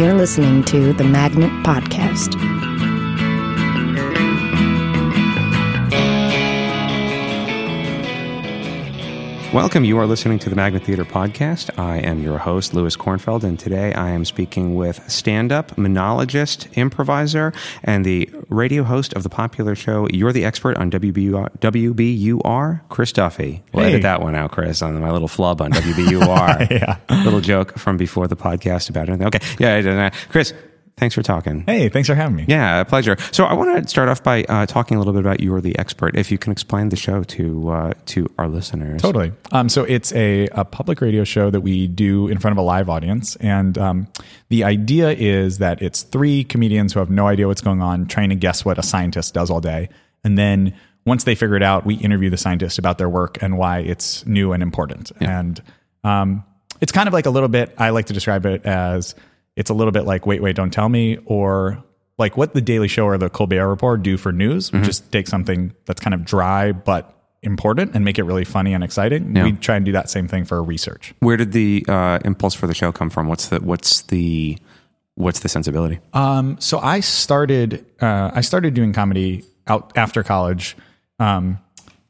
You're listening to the Magnet Podcast. Welcome. You are listening to the Magnet Theater podcast. I am your host, Lewis Kornfeld, and today I am speaking with stand up, monologist, improviser, and the radio host of the popular show You're the Expert on WBUR, WBUR Chris Duffy. We'll Hey. edit that one out, Chris, on my little flub on WBUR. Yeah. Little joke from before the podcast about it. Okay. Yeah. I did that. Chris, thanks for talking. Hey, thanks for having me. Yeah, a pleasure. So I want to start off by uh, talking a little bit about You're the Expert. If you can explain the show to uh, to our listeners. Totally. Um, so it's a, a public radio show that we do in front of a live audience. And um, the idea is that it's three comedians who have no idea what's going on trying to guess what a scientist does all day. And then once they figure it out, we interview the scientist about their work and why it's new and important. And um, it's kind of like a little bit, I like to describe it as it's a little bit like Wait, Wait, Don't Tell Me or like what the Daily Show or the Colbert Report do for news, which is take something that's kind of dry but important and make it really funny and exciting. Yeah. We try and do that same thing for research. Where did the uh, impulse for the show come from? What's the what's the what's the sensibility? Um, so I started uh, I started doing comedy out after college um,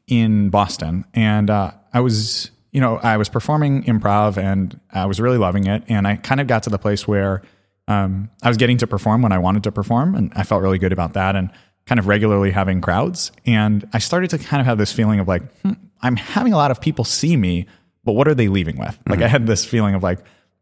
in Boston, and uh, I was you know I was performing improv, and I was really loving it, and I kind of got to the place where um, I was getting to perform when I wanted to perform, and I felt really good about that, and kind of regularly having crowds, and I started to kind of have this feeling of like hmm, I'm having a lot of people see me, but what are they leaving with? Like I had this feeling of like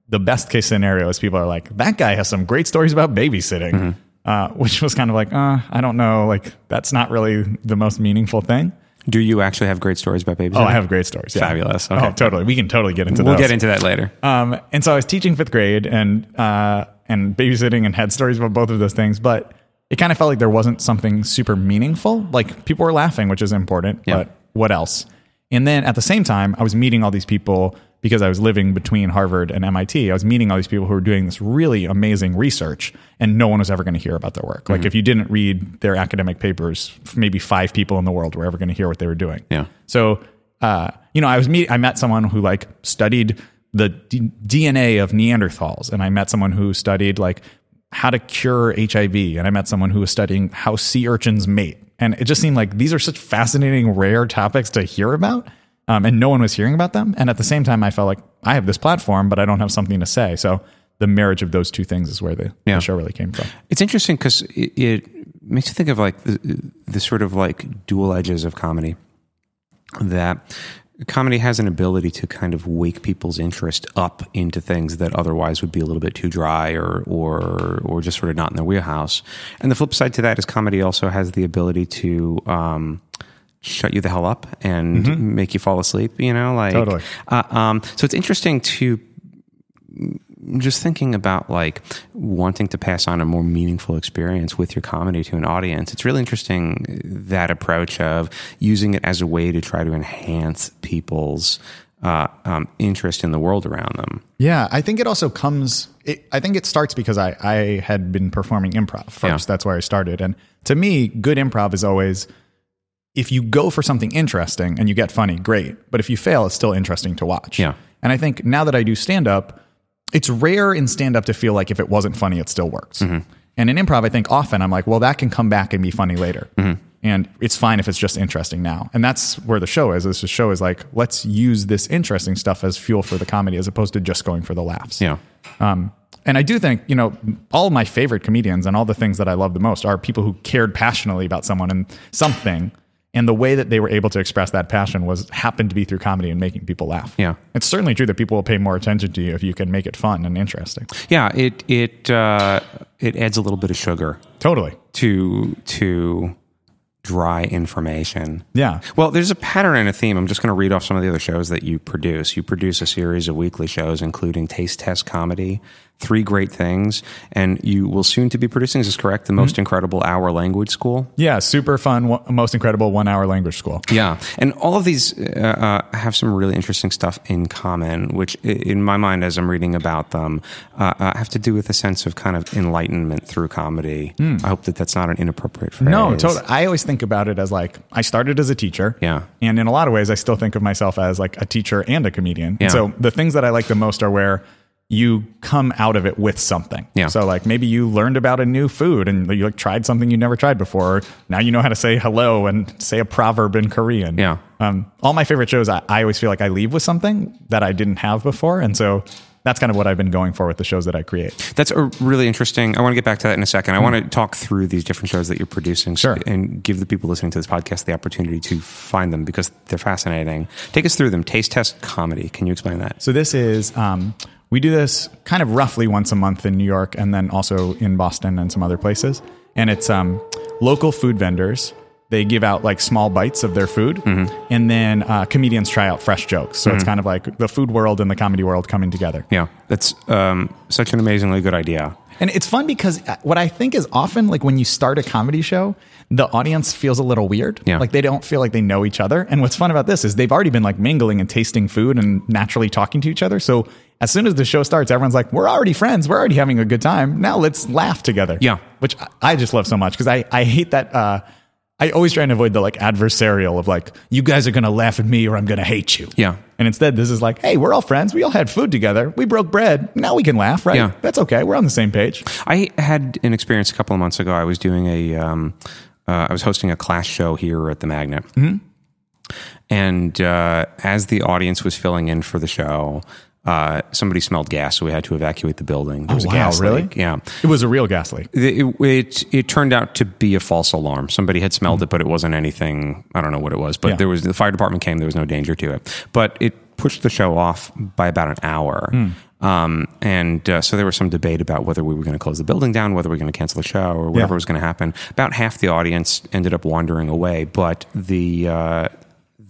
the best case scenario is people are like, that guy has some great stories about babysitting, uh, which was kind of like, uh, I don't know, like that's not really the most meaningful thing. Do you actually have great stories about babysitting? Oh, I have great stories. Yeah. Fabulous. Okay. Oh, totally. We can totally get into that. We'll those. get into that later. Um, and so I was teaching fifth grade and uh, and babysitting and had stories about both of those things, but it kind of felt like there wasn't something super meaningful. Like people were laughing, which is important, Yeah. but what else? And then at the same time, I was meeting all these people because I was living between Harvard and MIT. I was meeting all these people who were doing this really amazing research, and no one was ever going to hear about their work. Mm-hmm. Like if you didn't read their academic papers, maybe five people in the world were ever going to hear what they were doing. Yeah. So, uh, you know, I was meet, I met someone who like studied the D- DNA of Neanderthals, and I met someone who studied like how to cure HIV, and I met someone who was studying how sea urchins mate, and it just seemed like these are such fascinating, rare topics to hear about, um, and no one was hearing about them. And at the same time, I felt like I have this platform, but I don't have something to say. So the marriage of those two things is where the, Yeah. the show really came from. It's interesting because it, it makes you think of like the, the sort of like dual edges of comedy. That comedy has an ability to kind of wake people's interest up into things that otherwise would be a little bit too dry or or or just sort of not in their wheelhouse. And the flip side to that is comedy also has the ability to um, shut you the hell up and make you fall asleep. You know, like Totally. Uh, um, so it's interesting to just thinking about like wanting to pass on a more meaningful experience with your comedy to an audience it's really interesting that approach of using it as a way to try to enhance people's uh, um, interest in the world around them Yeah, I think it also comes. It, I think it starts because I I had been performing improv first. Yeah. That's where I started, and to me, good improv is always if you go for something interesting and you get funny, great. But if you fail, it's still interesting to watch. Yeah. And I think now that I do stand up, it's rare in stand up to feel like if it wasn't funny, it still works. Mm-hmm. And in improv, I think often I'm like, well, that can come back and be funny later. Mm-hmm. And it's fine if it's just interesting now. And that's where the show is. This show is like, let's use this interesting stuff as fuel for the comedy as opposed to just going for the laughs. yeah Um, and I do think, you know, all my favorite comedians and all the things that I love the most are people who cared passionately about someone and something. And the way that they were able to express that passion was happened to be through comedy and making people laugh. Yeah. It's certainly true that people will pay more attention to you if you can make it fun and interesting. yeah it it uh, it adds a little bit of sugar Totally. to to dry information Yeah. Well, there's a pattern and a theme. I'm just going to read off some of the other shows that you produce. You produce a series of weekly shows, including Taste Test Comedy, Three Great Things, and you will soon to be producing, is this correct? The Most Incredible Hour Language School? Yeah. Super fun, one- most incredible one hour language school. Yeah. And all of these uh, uh, have some really interesting stuff in common, which in my mind, as I'm reading about them, uh, uh, have to do with a sense of kind of enlightenment through comedy. I hope that that's not an inappropriate phrase. No, totally. I always think about it as like I started as a teacher. Yeah. And in a lot of ways, I still think of myself as like a teacher and a comedian. Yeah. And so the things that I like the most are where you come out of it with something. Yeah. So like maybe you learned about a new food and you like tried something you never tried before. Now you know how to say hello and say a proverb in Korean. Yeah. Um, all my favorite shows, I, I always feel like I leave with something that I didn't have before, and so that's kind of what I've been going for with the shows that I create. That's a really interesting. I want to get back to that in a second. I want to talk through these different shows that you're producing Sure. and give the people listening to this podcast the opportunity to find them because they're fascinating. Take us through them. Taste Test Comedy. Can you explain that? So this is um, we do this kind of roughly once a month in New York, and then also in Boston and some other places. And it's um, local food vendors. They give out like small bites of their food, and then uh, comedians try out fresh jokes. So it's kind of like the food world and the comedy world coming together. Yeah, that's um, such an amazingly good idea. And it's fun because uh, what I think is often like when you start a comedy show, the audience feels a little weird. Yeah. Like they don't feel like they know each other. And what's fun about this is they've already been like mingling and tasting food and naturally talking to each other. So as soon as the show starts, everyone's like, we're already friends. We're already having a good time. Now let's laugh together. Yeah. Which I- just love so much because I, I hate that. Uh, I always try and avoid the like adversarial of like, you guys are going to laugh at me or I'm going to hate you. Yeah. And instead, this is like, hey, we're all friends. We all had food together. We broke bread. Now we can laugh, right? Yeah. That's okay. We're on the same page. I had an experience a couple of months ago. I was doing a, um, uh, I was hosting a class show here at the Magnet, and uh, as the audience was filling in for the show, uh, somebody smelled gas, so we had to evacuate the building. There was wow, a gas really? leak. Yeah. It was a real gas leak. It, it it turned out to be a false alarm. Somebody had smelled it, but it wasn't anything. I don't know what it was, but Yeah. there was the fire department came. There was no danger to it, but it pushed the show off by about an hour. Um, and uh, so there was some debate about whether we were going to close the building down, whether we were going to cancel the show, or whatever Yeah. was going to happen. About half the audience ended up wandering away, but the uh,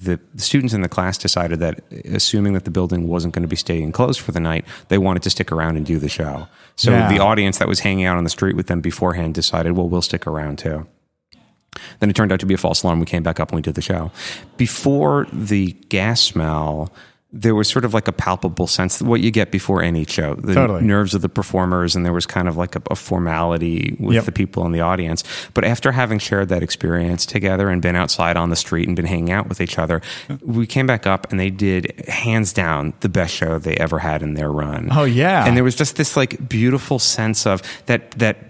the students in the class decided that, assuming that the building wasn't going to be staying closed for the night, they wanted to stick around and do the show. So Yeah. the audience that was hanging out on the street with them beforehand decided, well, we'll stick around too. Then it turned out to be a false alarm. We came back up and we did the show. Before the gas smell, there was sort of like a palpable sense what you get before any show the Totally. nerves of the performers and there was kind of like a, a formality with Yep. the people in the audience but after having shared that experience together and been outside on the street and been hanging out with each other we came back up and they did hands down the best show they ever had in their run Oh, yeah. and there was just this like beautiful sense of that that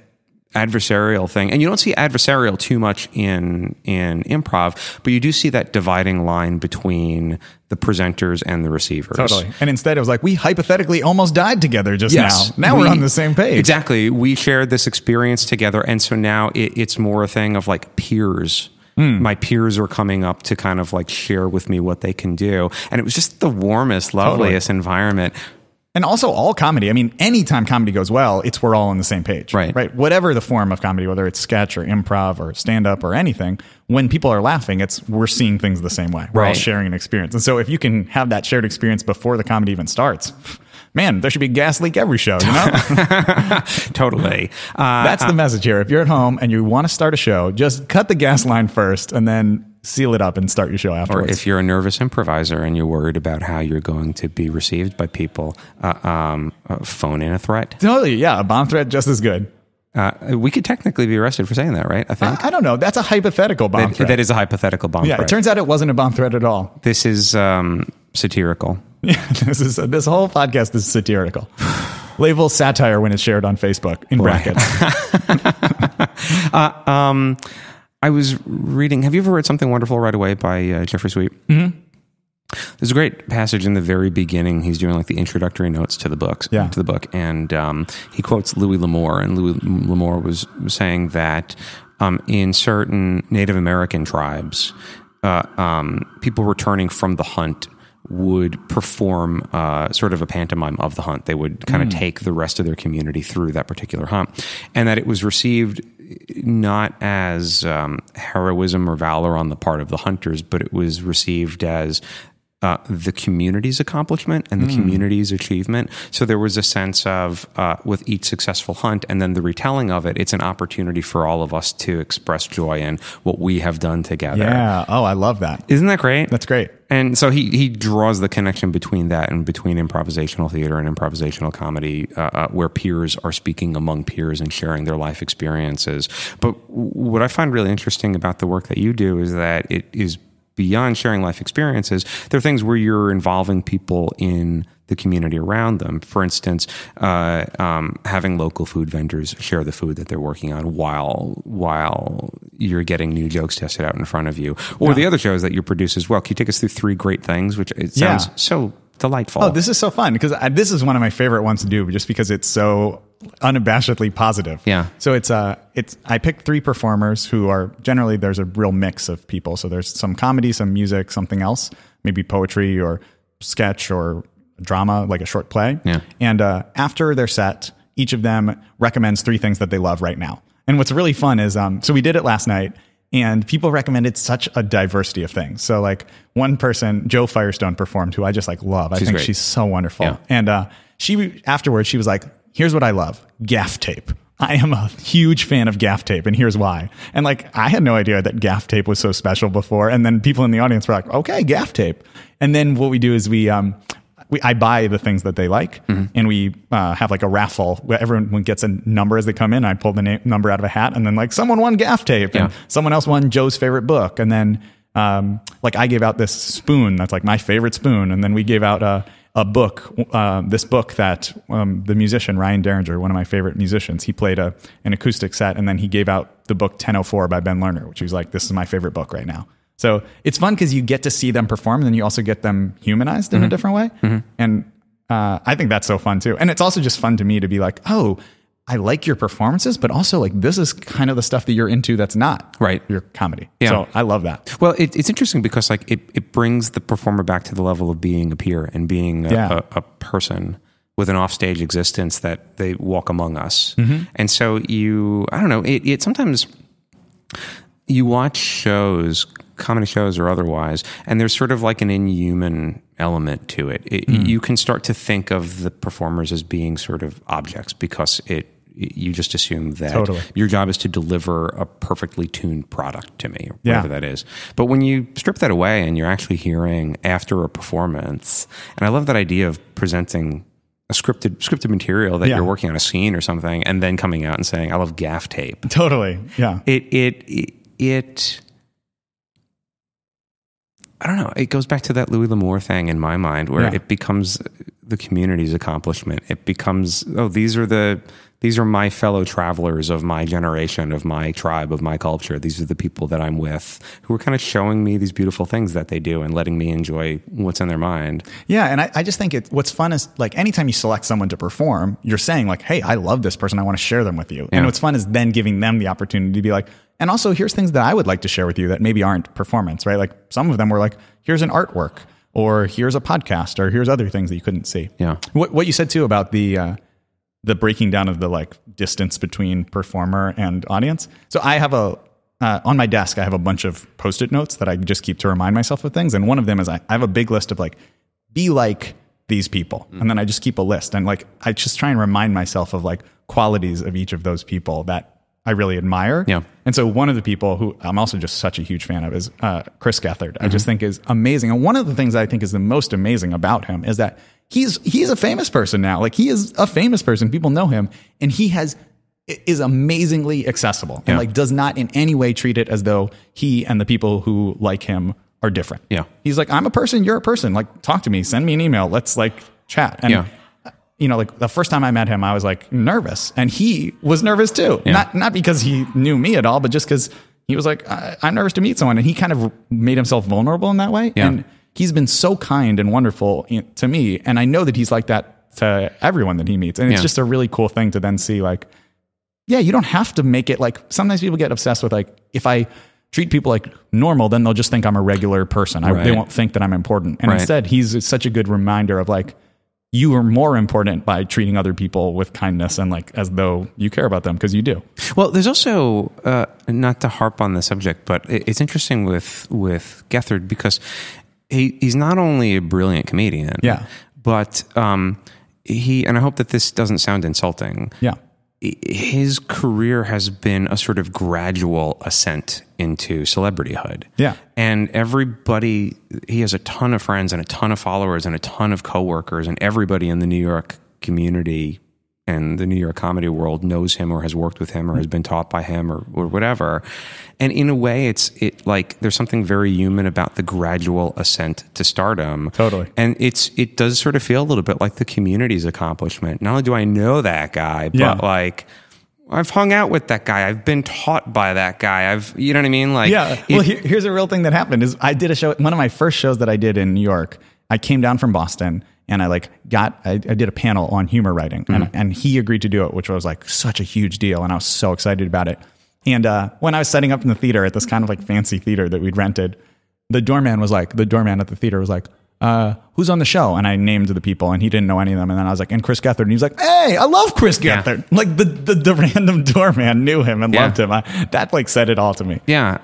adversarial thing and you don't see adversarial too much in in improv but you do see that dividing line between the presenters and the receivers Totally. And instead, it was like, we hypothetically almost died together just Yes. now. Now We- are on the same page. Exactly. We shared this experience together. And so now it, it's more a thing of like peers. Hmm. My peers are coming up to kind of like share with me what they can do. And it was just the warmest, loveliest environment. And also, all comedy. I mean, anytime comedy goes well, it's we're all on the same page. Right. Right. Whatever the form of comedy, whether it's sketch or improv or stand up or anything, when people are laughing, it's we're seeing things the same way. We're all sharing an experience. And so, if you can have that shared experience before the comedy even starts, man, there should be a gas leak every show. You know, Totally. Uh, that's the message here. If you're at home and you want to start a show, just cut the gas line first, and then seal it up and start your show or afterwards. if you're a nervous improviser and you're worried about how you're going to be received by people, uh, um, uh, phone in a threat. totally, yeah, a bomb threat just as good. Uh, we could technically be arrested for saying that, right? I think I, I don't know. That's a hypothetical bomb That- threat. that is a hypothetical bomb yeah, threat. it turns out it wasn't a bomb threat at all. this is um, satirical. Yeah, this is this whole podcast is satirical. Label satire when it's shared on Facebook in brackets. I was reading. Have you ever read something wonderful right away by uh, Jeffrey Sweet? Mm-hmm. There's a great passage in the very beginning. He's doing like the introductory notes to the books, Yeah. to the book, and um, he quotes Louis L'Amour, and Louis L'Amour was saying that um, in certain Native American tribes, uh, um, people returning from the hunt would perform uh, sort of a pantomime of the hunt. They would kind of take the rest of their community through that particular hunt, and that it was received not as um, heroism or valor on the part of the hunters, but it was received as uh, the community's accomplishment and the community's achievement. So there was a sense of, uh, with each successful hunt and then the retelling of it, it's an opportunity for all of us to express joy in what we have done together. yeah. Oh, I love that. Isn't that great? That's great. And so he he draws the connection between that and between improvisational theater and improvisational comedy, uh, uh, where peers are speaking among peers and sharing their life experiences. But what I find really interesting about the work that you do is that it is beyond sharing life experiences, there are things where you're involving people in the community around them. For instance, uh, um, having local food vendors share the food that they're working on while while you're getting new jokes tested out in front of you, or the other shows that you produce as well. Can you take us through three great things, which it sounds Yeah. so delightful? Oh, this is so fun because this is one of my favorite ones to do, just because it's so unabashedly positive. Yeah. So it's uh it's I picked three performers who are generally there's a real mix of people. So there's some comedy, some music, something else, maybe poetry or sketch or drama, like a short play. Yeah. And uh, after their set, each of them recommends three things that they love right now. And what's really fun is, um, so we did it last night, and people recommended such a diversity of things. So like one person, Jo Firestone, performed, who I just like love. I She's think great. she's so wonderful. Yeah. And uh, she afterwards, she was like, "Here's what I love: gaff tape." I am a huge fan of gaff tape, and here's why. And like, I had no idea that gaff tape was so special before. And then people in the audience were like, "Okay, gaff tape." And then what we do is we um, we, I buy the things that they like, and we uh, have like a raffle where everyone gets a number as they come in. I pull the na- number out of a hat, and then like someone won gaff tape, and Yeah. someone else won Jo's favorite book, and then um, like I gave out this spoon that's like my favorite spoon, and then we gave out a a book, uh, this book that um, the musician Ryan Derringer, one of my favorite musicians, he played a an acoustic set, and then he gave out the book 1004 by Ben Lerner, which he was like, this is my favorite book right now. So it's fun because you get to see them perform, and then you also get them humanized in a different way. And uh, I think that's so fun too. And it's also just fun to me to be like, oh, I like your performances, but also like this is kind of the stuff that you're into that's not Right. your comedy. Yeah. So I love that. Well, it, it's interesting because like it, it brings the performer back to the level of being a peer and being a, Yeah. a, a person with an offstage existence that they walk among us. Mm-hmm. And so you, I don't know, it, it sometimes you watch shows, comedy shows or otherwise, and there's sort of like an inhuman element to it. it Hmm. You can start to think of the performers as being sort of objects because it. You just assume that Totally. your job is to deliver a perfectly tuned product to me, Yeah. whatever that is. But when you strip that away and you're actually hearing after a performance, and I love that idea of presenting a scripted scripted material that Yeah. you're working on a scene or something, and then coming out and saying, "I love gaff tape." Totally. Yeah. It it it. it I don't know. It goes back to that Louis L'Amour thing in my mind, where Yeah. it becomes the community's accomplishment. It becomes, oh, these are the these are my fellow travelers of my generation, of my tribe, of my culture. These are the people that I'm with who are kind of showing me these beautiful things that they do and letting me enjoy what's in their mind. Yeah, and I, I just think it. What's fun is like anytime you select someone to perform, you're saying like, "Hey, I love this person. I want to share them with you." Yeah. And what's fun is then giving them the opportunity to be like, and also here's things that I would like to share with you that maybe aren't performance, right? Like some of them were like, "Here's an artwork," or "Here's a podcast," or "Here's other things that you couldn't see." Yeah. What what you said too about the uh, the breaking down of the like distance between performer and audience. So I have a uh, on my desk. I have a bunch of post-it notes that I just keep to remind myself of things. And one of them is I, I have a big list of like, be like these people, and then I just keep a list and like I just try and remind myself of like qualities of each of those people that I really admire. Yeah. And so one of the people who I'm also just such a huge fan of is uh, Chris Gethard. I just think is amazing. And one of the things I think is the most amazing about him is that he's he's a famous person now. Like he is a famous person. People know him, and he has is amazingly accessible and Yeah. like does not in any way treat it as though he and the people who like him are different. Yeah. He's like, I'm a person, you're a person. Like, talk to me, send me an email. Let's like chat. And Yeah. you know, like the first time I met him, I was like nervous, and he was nervous too. Yeah. Not not because he knew me at all, but just because he was like, I, I'm nervous to meet someone, and he kind of made himself vulnerable in that way. Yeah. And he's been so kind and wonderful to me, and I know that he's like that to everyone that he meets, and it's Yeah. just a really cool thing to then see. Like, yeah, you don't have to make it like. Sometimes people get obsessed with like, if I treat people like normal, then they'll just think I'm a regular person. I, they won't think that I'm important. And Right. instead, he's such a good reminder of like you are more important by treating other people with kindness and like as though you care about them because you do. Well, there's also uh, not to harp on the subject, but it's interesting with with Gethard because he, he's not only a brilliant comedian, Yeah. but um, he and I hope that this doesn't sound insulting. Yeah. His career has been a sort of gradual ascent into celebrityhood. Yeah. And everybody, he has a ton of friends and a ton of followers and a ton of coworkers, and everybody in the New York community and the New York comedy world knows him or has worked with him or has been taught by him or, or whatever. And in a way, it's it like there's something very human about the gradual ascent to stardom. Totally. And it's it does sort of feel a little bit like the community's accomplishment. Not only do I know that guy, but Yeah. like I've hung out with that guy. I've been taught by that guy. I've you know what I mean? Like Yeah. well, here, here's a real thing that happened is I did a show. One of my first shows that I did in New York. I came down from Boston and I like got I, I did a panel on humor writing and, and he agreed to do it, which was like such a huge deal, and I was so excited about it. And uh, when I was setting up in the theater at this kind of like fancy theater that we'd rented, the doorman was like, the doorman at the theater was like, uh, who's on the show? And I named the people and he didn't know any of them. And then I was like, and Chris Gethard. And he was like, hey, I love Chris Yeah. Gethard. Like the, the, the random doorman knew him and Yeah. loved him. I, that like said it all to me. Yeah.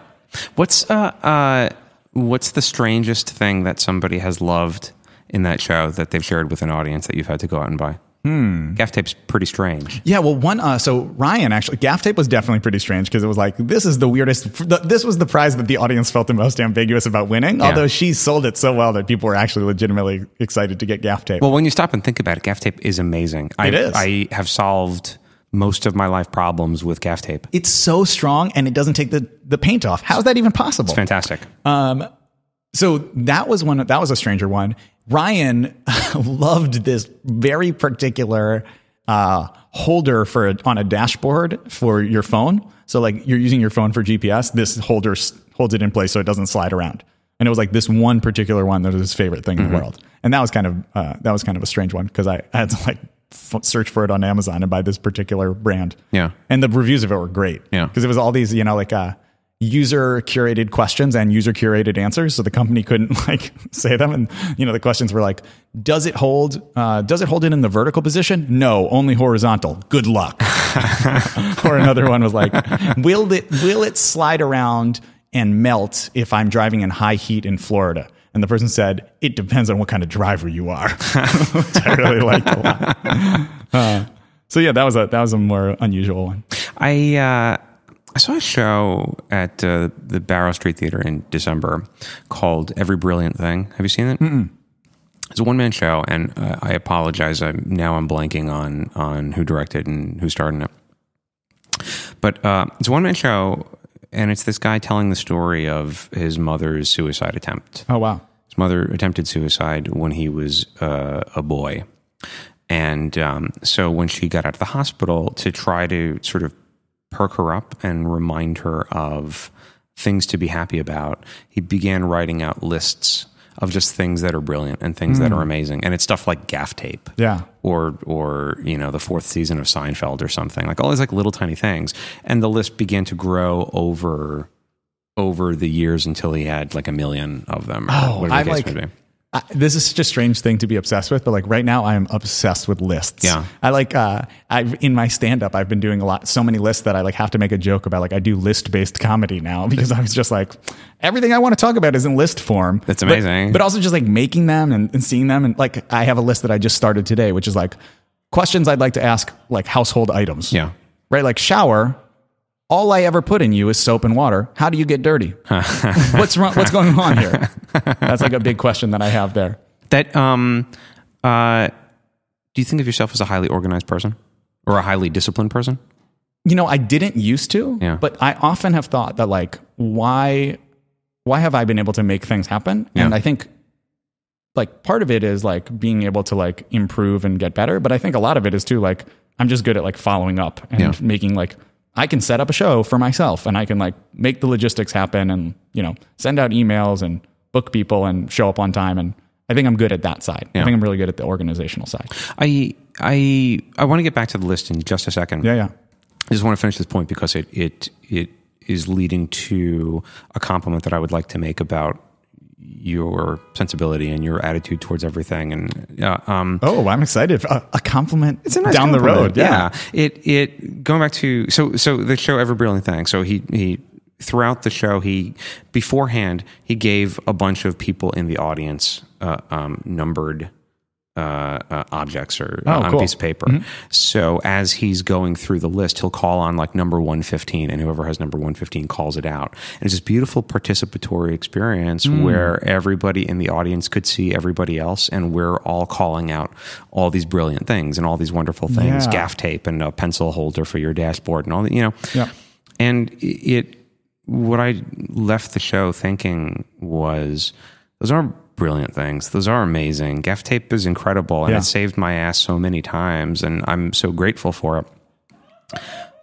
What's uh uh what's the strangest thing that somebody has loved in that show that they've shared with an audience that you've had to go out and buy? Hmm. Gaff tape's pretty strange. Yeah, well, one. Uh, so Ryan actually, gaff tape was definitely pretty strange because it was like this is the weirdest. The, this was the prize that the audience felt the most ambiguous about winning. Although she sold it so well that people were actually legitimately excited to get gaff tape. Well, when you stop and think about it, gaff tape is amazing. I, It is. I have solved most of my life problems with gaff tape. it's so strong and it doesn't take the the paint off. How is that even possible? It's fantastic. So that was one. That was a stranger one. Ryan loved this very particular uh, holder for a, on a dashboard for your phone. So like you're using your phone for GPS, this holder holds it in place so it doesn't slide around. And it was like this one particular one that was his favorite thing in the world. And that was kind of uh, that was kind of a strange one because I, I had to like f- search for it on Amazon and buy this particular brand. Yeah. And the reviews of it were great. Yeah. Because it was all these, you know, like uh, user curated questions and user curated answers. So the company couldn't like say them. And, you know, the questions were like, does it hold, uh, does it hold it in the vertical position? No, only horizontal. Good luck. or another one was like, will it, will it slide around and melt if I'm driving in high heat in Florida? And the person said, it depends on what kind of driver you are. Which I really liked a lot. Uh, so yeah, that was a, that was a more unusual one. I uh, I saw a show at uh, the Barrow Street Theater in December called Every Brilliant Thing. Have you seen it? Mm-mm. It's a one man show, and uh, I apologize. I'm now I'm blanking on on who directed and who starred in it. But uh, it's a one man show, and it's this guy telling the story of his mother's suicide attempt. Oh wow. His mother attempted suicide when he was uh, a boy. And um, so when she got out of the hospital to try to sort of perk her up and remind her of things to be happy about, he began writing out lists of just things that are brilliant and things that are hmm. amazing. And it's stuff like gaff tape Yeah. or or you know the fourth season of Seinfeld or something like all these like little tiny things, and the list began to grow over over the years until he had like a million of them. Oh, whatever I like. I, this is such a strange thing to be obsessed with, but like right now, I am obsessed with lists. Yeah. I like. Uh, I've in my stand up, I've been doing a lot, so many lists that I like have to make a joke about. Like I do list based comedy now because I was just like, everything I want to talk about is in list form. That's But- amazing. But, also just like making them and, and seeing them, and like I have a list that I just started today, which is like questions I'd like to ask, like household items. Yeah. Right. Like shower. All I ever put in you is soap and water. How do you get dirty? what's wrong? What's going on here? That's like a big question that I have there. That um, uh, do you think of yourself as a highly organized person or a highly disciplined person? You know, I didn't used to, Yeah. but I often have thought that like, why, why have I been able to make things happen? And I think like part of it is like being able to like improve and get better. But I think a lot of it is too like, I'm just good at like following up and Yeah. making like, I can set up a show for myself and I can like make the logistics happen and, you know, send out emails and book people and show up on time. And I think I'm good at that side. I think I'm really good at the organizational side. I I I want to get back to the list in just a second. Yeah. Yeah. I just want to finish this point because it it it is leading to a compliment that I would like to make about your sensibility and your attitude towards everything. And uh, um, Oh, I'm excited. A, a compliment it's a nice down the road. Yeah. It it going back to so so the show Every Brilliant Thing. So he he throughout the show he beforehand he gave a bunch of people in the audience uh, um, numbered uh, uh, objects or Oh, on a piece of paper. So as he's going through the list, he'll call on like number 115 and whoever has number 115 calls it out. And it's this beautiful participatory experience where everybody in the audience could see everybody else and we're all calling out all these brilliant things and all these wonderful things, Yeah. gaff tape and a pencil holder for your dashboard and all that, you know. Yeah. And it, what I left the show thinking was, those are brilliant things. Those are amazing. Gaff tape is incredible, and Yeah. it saved my ass so many times, and I'm so grateful for it.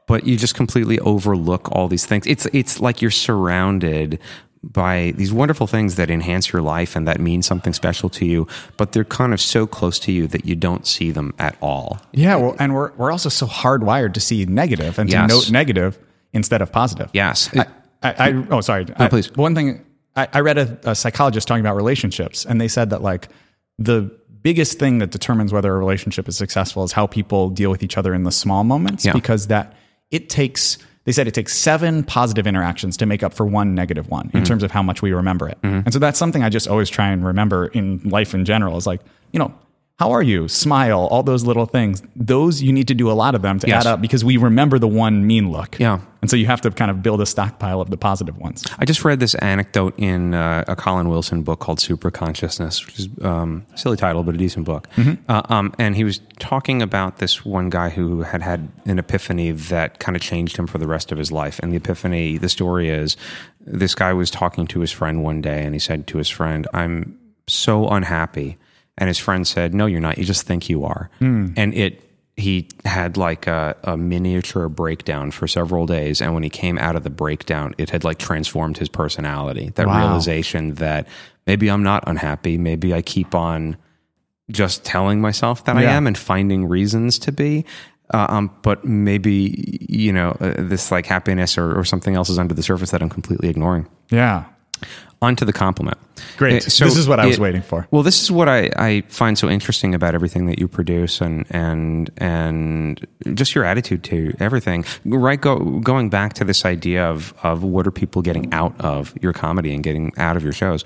But you just completely overlook all these things. It's it's like you're surrounded by these wonderful things that enhance your life and that mean something special to you, but they're kind of so close to you that you don't see them at all. Yeah, well, and we're we're also so hardwired to see negative and to Yes. note negative instead of positive. Yes. I, I, I oh sorry. I- please. One thing I, I read a, a psychologist talking about relationships, and they said that like the biggest thing that determines whether a relationship is successful is how people deal with each other in the small moments, Yeah. because that it takes. They said it takes seven positive interactions to make up for one negative one Mm-hmm. in terms of how much we remember it. And so that's something I just always try and remember in life in general is like, you know, how are you? Smile, all those little things. Those you need to do a lot of them to Yes. add up because we remember the one mean look. Yeah. And so you have to kind of build a stockpile of the positive ones. I just read this anecdote in uh, a Colin Wilson book called Super Consciousness, which is um, a silly title, but a decent book. Uh, um, and he was talking about this one guy who had had an epiphany that kind of changed him for the rest of his life. And the epiphany, the story is this guy was talking to his friend one day, and he said to his friend, I'm so unhappy. And his friend said, No, you're not. You just think you are. And it, he had like a, a miniature breakdown for several days. And when he came out of the breakdown, it had like transformed his personality. That Wow. realization that maybe I'm not unhappy. Maybe I keep on just telling myself that I am and finding reasons to be. Uh, um, but maybe, you know, uh, this like happiness or, or something else is under the surface that I'm completely ignoring. Yeah. On to the compliment. Great. Uh, so this is what I was it- waiting for. Well, this is what I, I find so interesting about everything that you produce and and and just your attitude to everything. Right, go, going back to this idea of of what are people getting out of your comedy and getting out of your shows.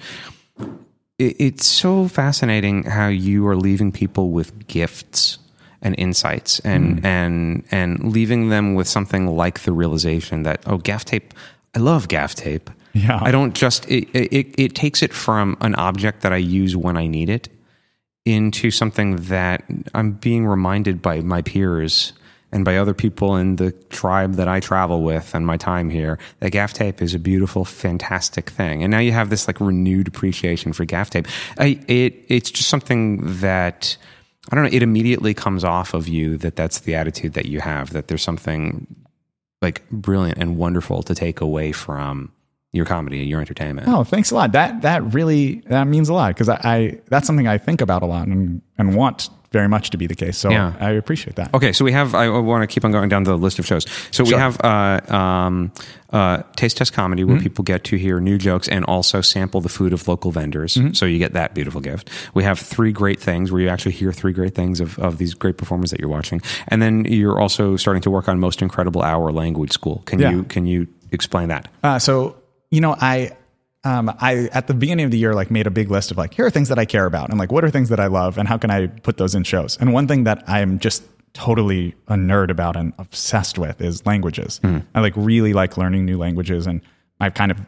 It, it's so fascinating how you are leaving people with gifts and insights and and and leaving them with something like the realization that oh gaff tape I love gaff tape. Yeah. I don't just it, it it takes it from an object that I use when I need it into something that I'm being reminded by my peers and by other people in the tribe that I travel with and my time here that gaff tape is a beautiful, fantastic thing. And now you have this like renewed appreciation for gaff tape. I, it it's just something that I don't know. It immediately comes off of you that that's the attitude that you have. That there's something like brilliant and wonderful to take away from your comedy, your entertainment. Oh, thanks a lot. That that really that means a lot because I, I that's something I think about a lot and and want very much to be the case. So Yeah. I appreciate that. Okay, so we have. I want to keep on going down the list of shows. So we have uh, um, uh, Taste Test Comedy, where people get to hear new jokes and also sample the food of local vendors. So you get that beautiful gift. We have three great things, where you actually hear three great things of, of these great performers that you're watching, and then you're also starting to work on Most Incredible Hour Language School. Can Yeah. you can you explain that? Uh, so you know, I um, I at the beginning of the year like made a big list of like here are things that I care about and like what are things that I love and how can I put those in shows. And one thing that I'm just totally a nerd about and obsessed with is languages. I like really like learning new languages and I've kind of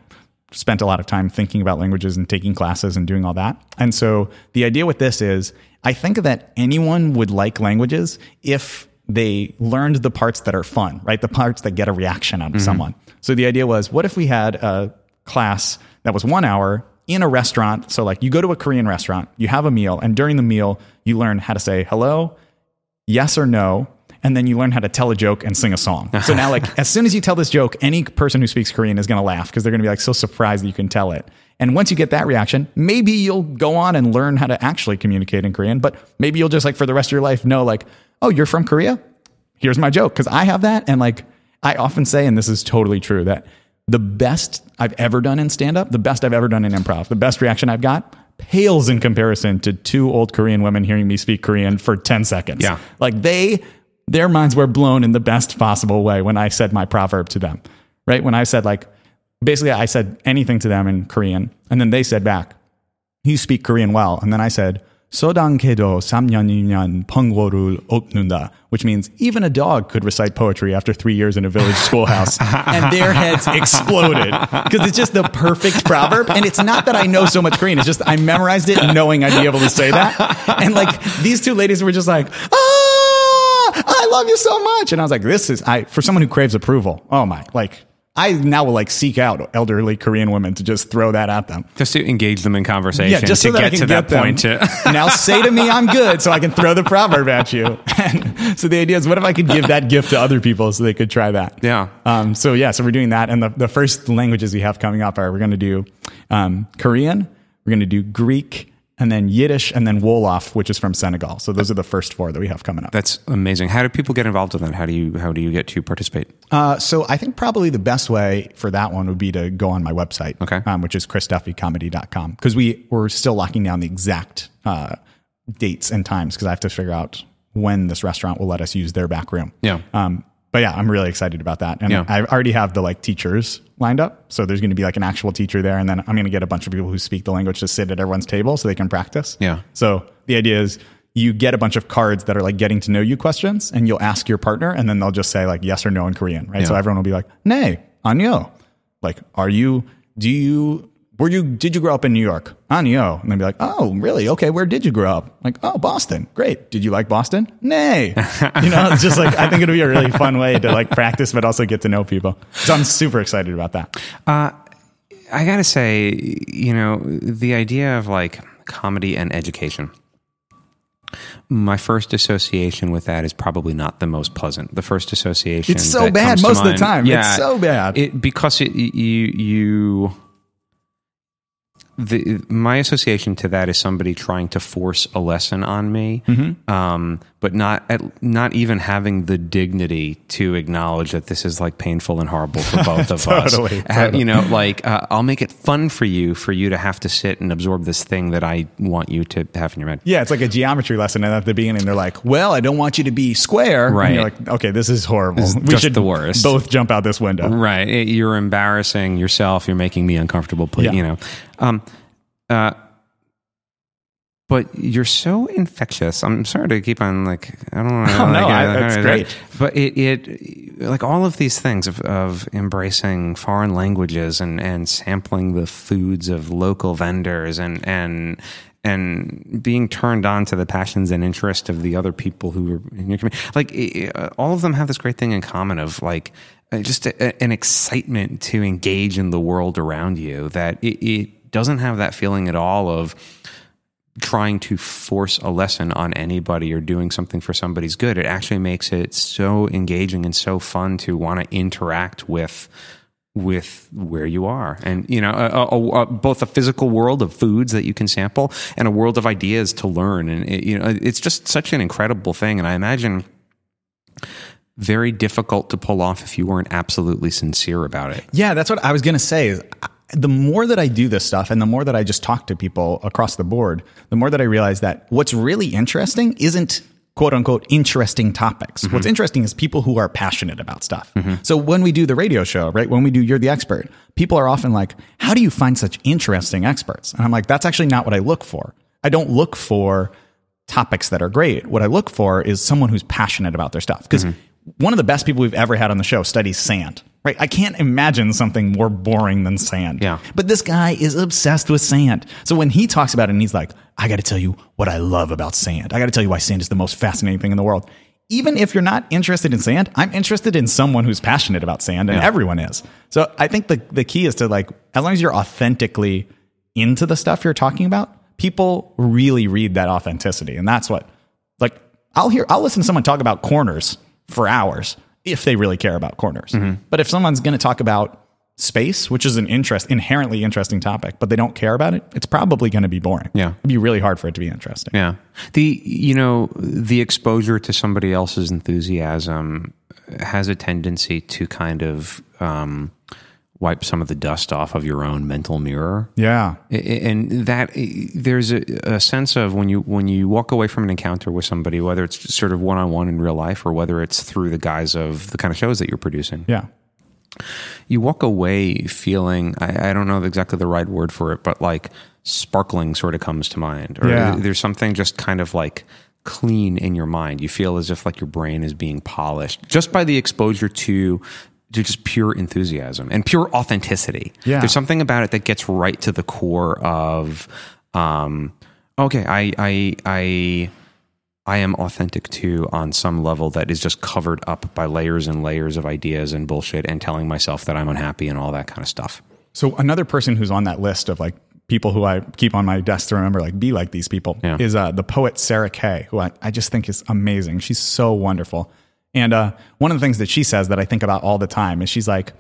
spent a lot of time thinking about languages and taking classes and doing all that. And so the idea with this is I think that anyone would like languages if they learned the parts that are fun, right? The parts that get a reaction out of someone. So the idea was what if we had a class that was one hour in a restaurant? So, like, you go to a Korean restaurant, you have a meal, and during the meal, you learn how to say hello, yes or no. And then you learn how to tell a joke and sing a song. So now, like, as soon as you tell this joke, any person who speaks Korean is going to laugh because they're going to be like so surprised that you can tell it. And once you get that reaction, maybe you'll go on and learn how to actually communicate in Korean. But maybe you'll just like for the rest of your life know, like, oh, you're from Korea? Here's my joke. Cause I have that. And like, I often say, and this is totally true, that the best I've ever done in stand up, the best I've ever done in improv, the best reaction I've got pales in comparison to two old Korean women hearing me speak Korean for 10 seconds. Yeah. Like they, their minds were blown in the best possible way when I said my proverb to them, right? When I said, like, basically, I said anything to them in Korean, and then they said back, You speak Korean well. And then I said, Sodankedo samnyanyan Pungworul Oknunda, which means even a dog could recite poetry after three years in a village schoolhouse. and their heads exploded because it's just the perfect proverb. And it's not that I know so much Korean. It's just I memorized it knowing I'd be able to say that. And like these two ladies were just like, ah, I love you so much. And I was like, this is, I, for someone who craves approval, oh my, like I now will like seek out elderly Korean women to just throw that at them. Just to engage them in conversation. Yeah, just to that get I can to get that point. To, now say to me I'm good, so I can throw the proverb at you. And so the idea is, what if I could give that gift to other people so they could try that? Yeah. Um, so yeah, so we're doing that, and the, the first languages we have coming up are we're going to do um, Korean, we're going to do Greek, and then Yiddish, and then Wolof, which is from Senegal. So those are the first four that we have coming up. that's amazing. How do people get involved in that? How do you how do you get to participate? Uh, so I think probably the best way for that one would be to go on my website, Okay. um, which is chrisduffycomedy.com because we we're still locking down the exact uh, dates and times because I have to figure out when this restaurant will let us use their back room. Yeah. Um, but yeah, I'm really excited about that, and Yeah. I already have the like teachers lined up. So there's going to be like an actual teacher there, and then I'm going to get a bunch of people who speak the language to sit at everyone's table so they can practice. Yeah. So the idea is you get a bunch of cards that are like getting to know you questions, and you'll ask your partner, and then they'll just say like yes or no in Korean, right? So everyone will be like, "Nee, 안녕." Like, are you? Do you? Were you? Did you grow up in New York? 안녕. And they'll be like, "Oh, really? Okay. Where did you grow up?" Like, "Oh, Boston. Great. Did you like Boston?" Nay. you know, it's just like I think it'll be a really fun way to like practice, but also get to know people. So I'm super excited about that. Uh, I gotta say, you know, the idea of like comedy and education. My first association with that is probably not the most pleasant. The first association It's so bad most of the time. It's so bad. It, because it, you you the my association to that is somebody trying to force a lesson on me, Mm-hmm. um, but not at, not even having the dignity to acknowledge that this is like painful and horrible for both of Totally, us. Ha- totally. You know, like uh, I'll make it fun for you for you to have to sit and absorb this thing that I want you to have in your mind. Yeah, it's like a geometry lesson, and at the beginning they're like, "Well, I don't want you to be square." Right. And you're like, "Okay, this is horrible. is we should the worst. both jump out this window." Right. It- you're embarrassing yourself. You're making me uncomfortable. Please, Yeah. you know. Um, uh, but you're so infectious. I'm sorry to keep on like I don't to. Oh, no, like, I- uh, that's uh, great. But it it like all of these things of of embracing foreign languages and and sampling the foods of local vendors and and and being turned on to the passions and interest of the other people who are in your community. Like eh, all of them have this great thing in common of like uh, just a, an excitement to engage in the world around you that it, it doesn't have that feeling at all of trying to force a lesson on anybody or doing something for somebody's good. It actually makes it so engaging and so fun to want to interact with with where you are and you know a, a, a, both a physical world of foods that you can sample and a world of ideas to learn and it, you know it's just such an incredible thing and i imagine very difficult to pull off if you weren't absolutely sincere about it Yeah, that's what I was gonna say. The more that I do this stuff, and the more that I just talk to people across the board, the more that I realize that what's really interesting isn't quote unquote interesting topics. What's mm-hmm. interesting is people who are passionate about stuff. Mm-hmm. So when we do the radio show, right, when we do You're the Expert, people are often like, How do you find such interesting experts? And I'm like, That's actually not what I look for. I don't look for topics that are great. What I look for is someone who's passionate about their stuff. Because mm-hmm. one of the best people we've ever had on the show studies sand, right? I can't imagine something more boring than sand. Yeah. But this guy is obsessed with sand. So when he talks about it and he's like, I got to tell you what I love about sand. I got to tell you why sand is the most fascinating thing in the world. Even if you're not interested in sand, I'm interested in someone who's passionate about sand, and Yeah. everyone is. So I think the, the key is to like, as long as you're authentically into the stuff you're talking about, people really read that authenticity. And that's what, like, I'll hear, I'll listen to someone talk about corners for hours if they really care about corners. Mm-hmm. But if someone's going to talk about space, which is an interest, inherently interesting topic, but they don't care about it, it's probably going to be boring. Yeah. It'd be really hard for it to be interesting. Yeah. The you know the exposure to somebody else's enthusiasm has a tendency to kind of um, wipe some of the dust off of your own mental mirror. Yeah. And that eh, there's a, a sense of when you when you walk away from an encounter with somebody, whether it's sort of one on one in real life or whether it's through the guise of the kind of shows that you're producing, Yeah. you walk away feeling I, I don't know exactly the right word for it, but like sparkling sort of comes to mind, or Yeah. there's something just kind of like clean in your mind. You feel as if like your brain is being polished just by the exposure to to just pure enthusiasm and pure authenticity. Yeah. There's something about it that gets right to the core of um okay, I I I I am authentic to on some level that is just covered up by layers and layers of ideas and bullshit and telling myself that I'm unhappy and all that kind of stuff. So another person who's on that list of like people who I keep on my desk to remember, like be like these people, Yeah. is uh, the poet Sarah Kay, who I, I just think is amazing. She's so wonderful. And uh, one of the things that she says that I think about all the time is she's like,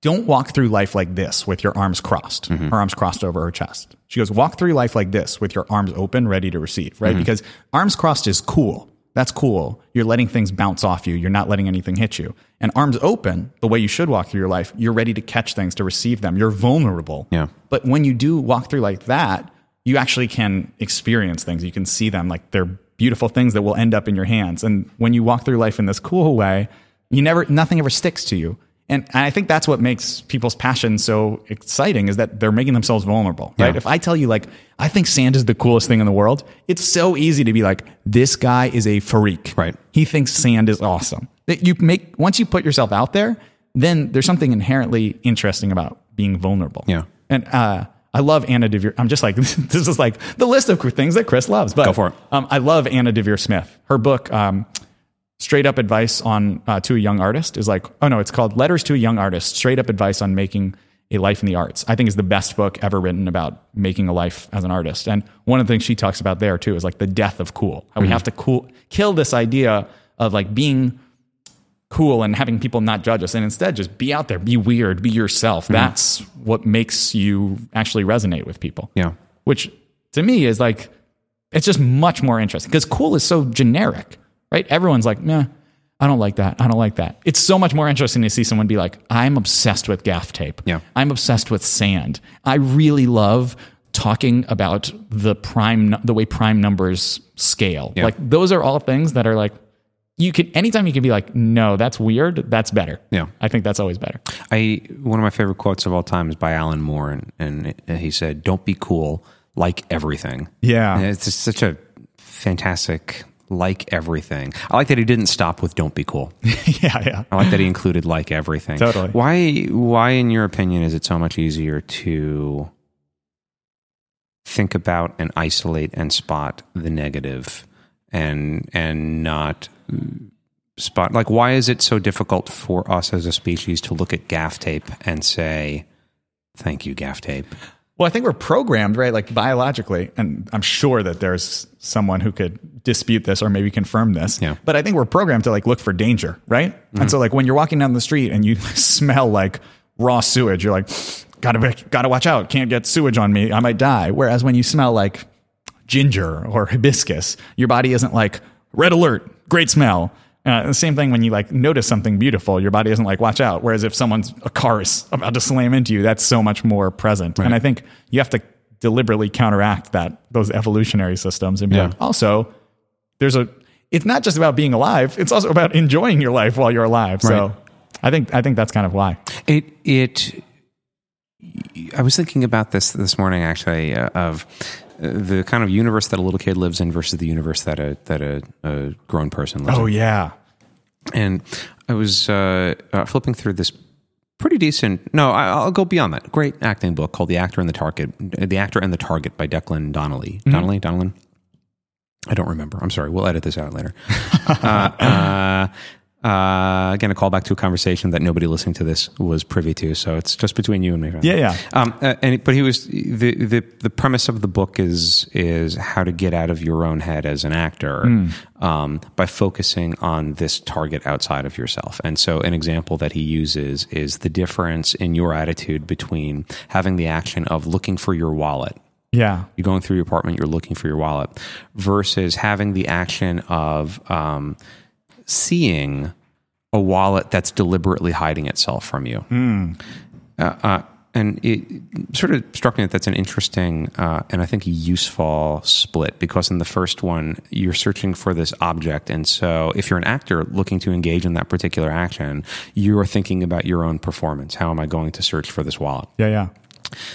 don't walk through life like this with your arms crossed, her arms crossed over her chest. She goes, walk through life like this with your arms open, ready to receive, right? Because arms crossed is cool. That's cool. You're letting things bounce off you. You're not letting anything hit you. And arms open, the way you should walk through your life, you're ready to catch things, to receive them. You're vulnerable. Yeah. But when you do walk through like that, you actually can experience things. You can see them like they're beautiful things that will end up in your hands. And when you walk through life in this cool way, you never nothing ever sticks to you. And I think that's what makes people's passion so exciting is that they're making themselves vulnerable, right? Yeah. If I tell you like I think sand is the coolest thing in the world, it's so easy to be like this guy is a freak. Right. He thinks sand is awesome. That you make once you put yourself out there, then there's something inherently interesting about being vulnerable. Yeah. And uh, I love Anna Deavere. I'm just like this is like the list of things that Chris loves. But Go for it. Um, I love Anna Deavere Smith. Her book, um, Straight Up Advice on uh, to a Young Artist, is like oh no, it's called Letters to a Young Artist. Straight Up Advice on Making a Life in the Arts. I think is the best book ever written about making a life as an artist. And one of the things she talks about there too is like the death of cool. How we have to cool kill this idea of like being cool and having people not judge us and instead just be out there, be weird, be yourself. Mm-hmm. That's what makes you actually resonate with people. Yeah. Which to me is like, it's just much more interesting because cool is so generic, right? Everyone's like, nah, I don't like that. I don't like that. It's so much more interesting to see someone be like, I'm obsessed with gaff tape. Yeah. I'm obsessed with sand. I really love talking about the prime, the way prime numbers scale. Yeah. Like those are all things that are like, you can anytime you can be like, no, that's weird. That's better. Yeah. I think that's always better. I one of my favorite quotes of all time is by Alan Moore, and, and he said, "Don't be cool, like everything." Yeah. And it's just such a fantastic like everything. I like that he didn't stop with "Don't be cool." yeah. Yeah. I like that he included like everything. Totally. Why? Why, in your opinion, is it so much easier to think about and isolate and spot the negative, and and not spot like why is it so difficult for us as a species to look at gaff tape and say, "Thank you, gaff tape." Well, I think we're programmed, right? Like biologically, and I'm sure that there's someone who could dispute this or maybe confirm this. Yeah. But I think we're programmed to like look for danger, right? And mm-hmm. so like when you're walking down the street and you smell like raw sewage, you're like, gotta gotta watch out, can't get sewage on me, I might die. Whereas when you smell like ginger or hibiscus, your body isn't like red alert, great smell. Uh, the same thing when you like notice something beautiful, your body isn't like watch out. Whereas if someone's a car is about to slam into you, that's so much more present. And I think you have to deliberately counteract that those evolutionary systems and be Yeah. like, also, there's a. It's not just about being alive; it's also about enjoying your life while you're alive. So, Right. I think I think that's kind of why. It it. I was thinking about this this morning actually uh, of the kind of universe that a little kid lives in versus the universe that a that a, a grown person lives in. Oh yeah, And I was uh, uh, flipping through this pretty decent. No, I, I'll go beyond that. Great acting book called "The Actor and the Target." The Actor and the Target by Declan Donnelly. Donnelly, Donnelly. I don't remember. I'm sorry. We'll edit this out later. uh, uh, again, a callback to a conversation that nobody listening to this was privy to, so it's just between you and me. Yeah, yeah. Um, uh, and but he was the, the the premise of the book is is how to get out of your own head as an actor um, by focusing on this target outside of yourself. And so, an example that he uses is the difference in your attitude between having the action of looking for your wallet yeah, you're going through your apartment, you're looking for your wallet, versus having the action of um, seeing a wallet that's deliberately hiding itself from you. Uh, uh, and it sort of struck me that that's an interesting uh, and I think useful split because in the first one, you're searching for this object. And so if you're an actor looking to engage in that particular action, you are thinking about your own performance. How am I going to search for this wallet? yeah, yeah.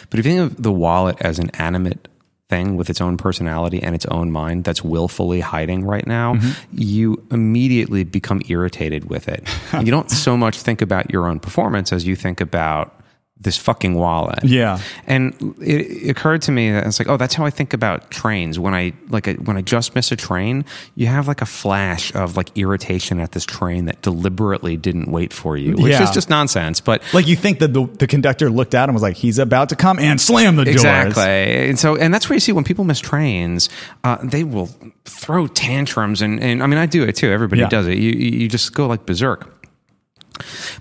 But if you think of the wallet as an animate thing with its own personality and its own mind that's willfully hiding right now, you immediately become irritated with it. You don't so much think about your own performance as you think about this fucking wallet. Yeah. And it, occurred to me that it's like, oh, that's how I think about trains. When I like a, when I just miss a train, you have like a flash of like irritation at this train that deliberately didn't wait for you, which Yeah. is just nonsense. But Like you think that the, the conductor looked out and was like, he's about to come and slam the doors. Exactly, and so and that's where you see when people miss trains, uh, they will throw tantrums, and, and I mean I do it too. Everybody Yeah. does it. You you just go like berserk.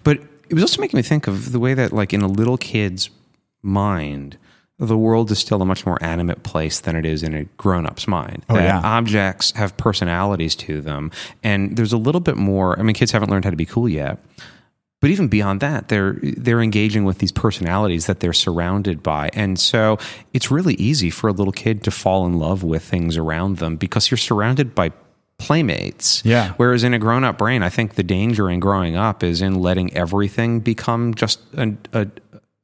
But it was also making me think of the way that like in a little kid's mind, the world is still a much more animate place than it is in a grown-up's mind. Oh, that yeah. objects have personalities to them, and there's a little bit more. I mean, kids haven't learned how to be cool yet. But even beyond that, they're they're engaging with these personalities that they're surrounded by, and so it's really easy for a little kid to fall in love with things around them because you're surrounded by playmates. Yeah. Whereas in a grown up brain, I think the danger in growing up is in letting everything become just an a,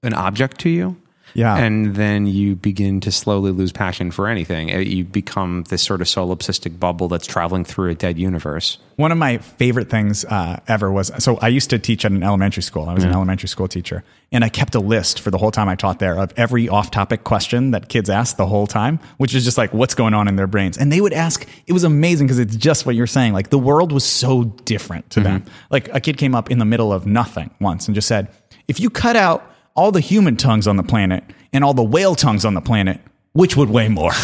an object to you. Yeah. And then you begin to slowly lose passion for anything. Uh, You become this sort of solipsistic bubble that's traveling through a dead universe. One of my favorite things uh, ever was so I used to teach at an elementary school. I was an elementary school teacher, and I kept a list for the whole time I taught there of every off-topic question that kids asked the whole time, which is just like what's going on in their brains. And they would ask. It was amazing because it's just what you're saying. Like the world was so different to them. Like a kid came up in the middle of nothing once and just said, "If you cut out all the human tongues on the planet and all the whale tongues on the planet." Which would weigh more?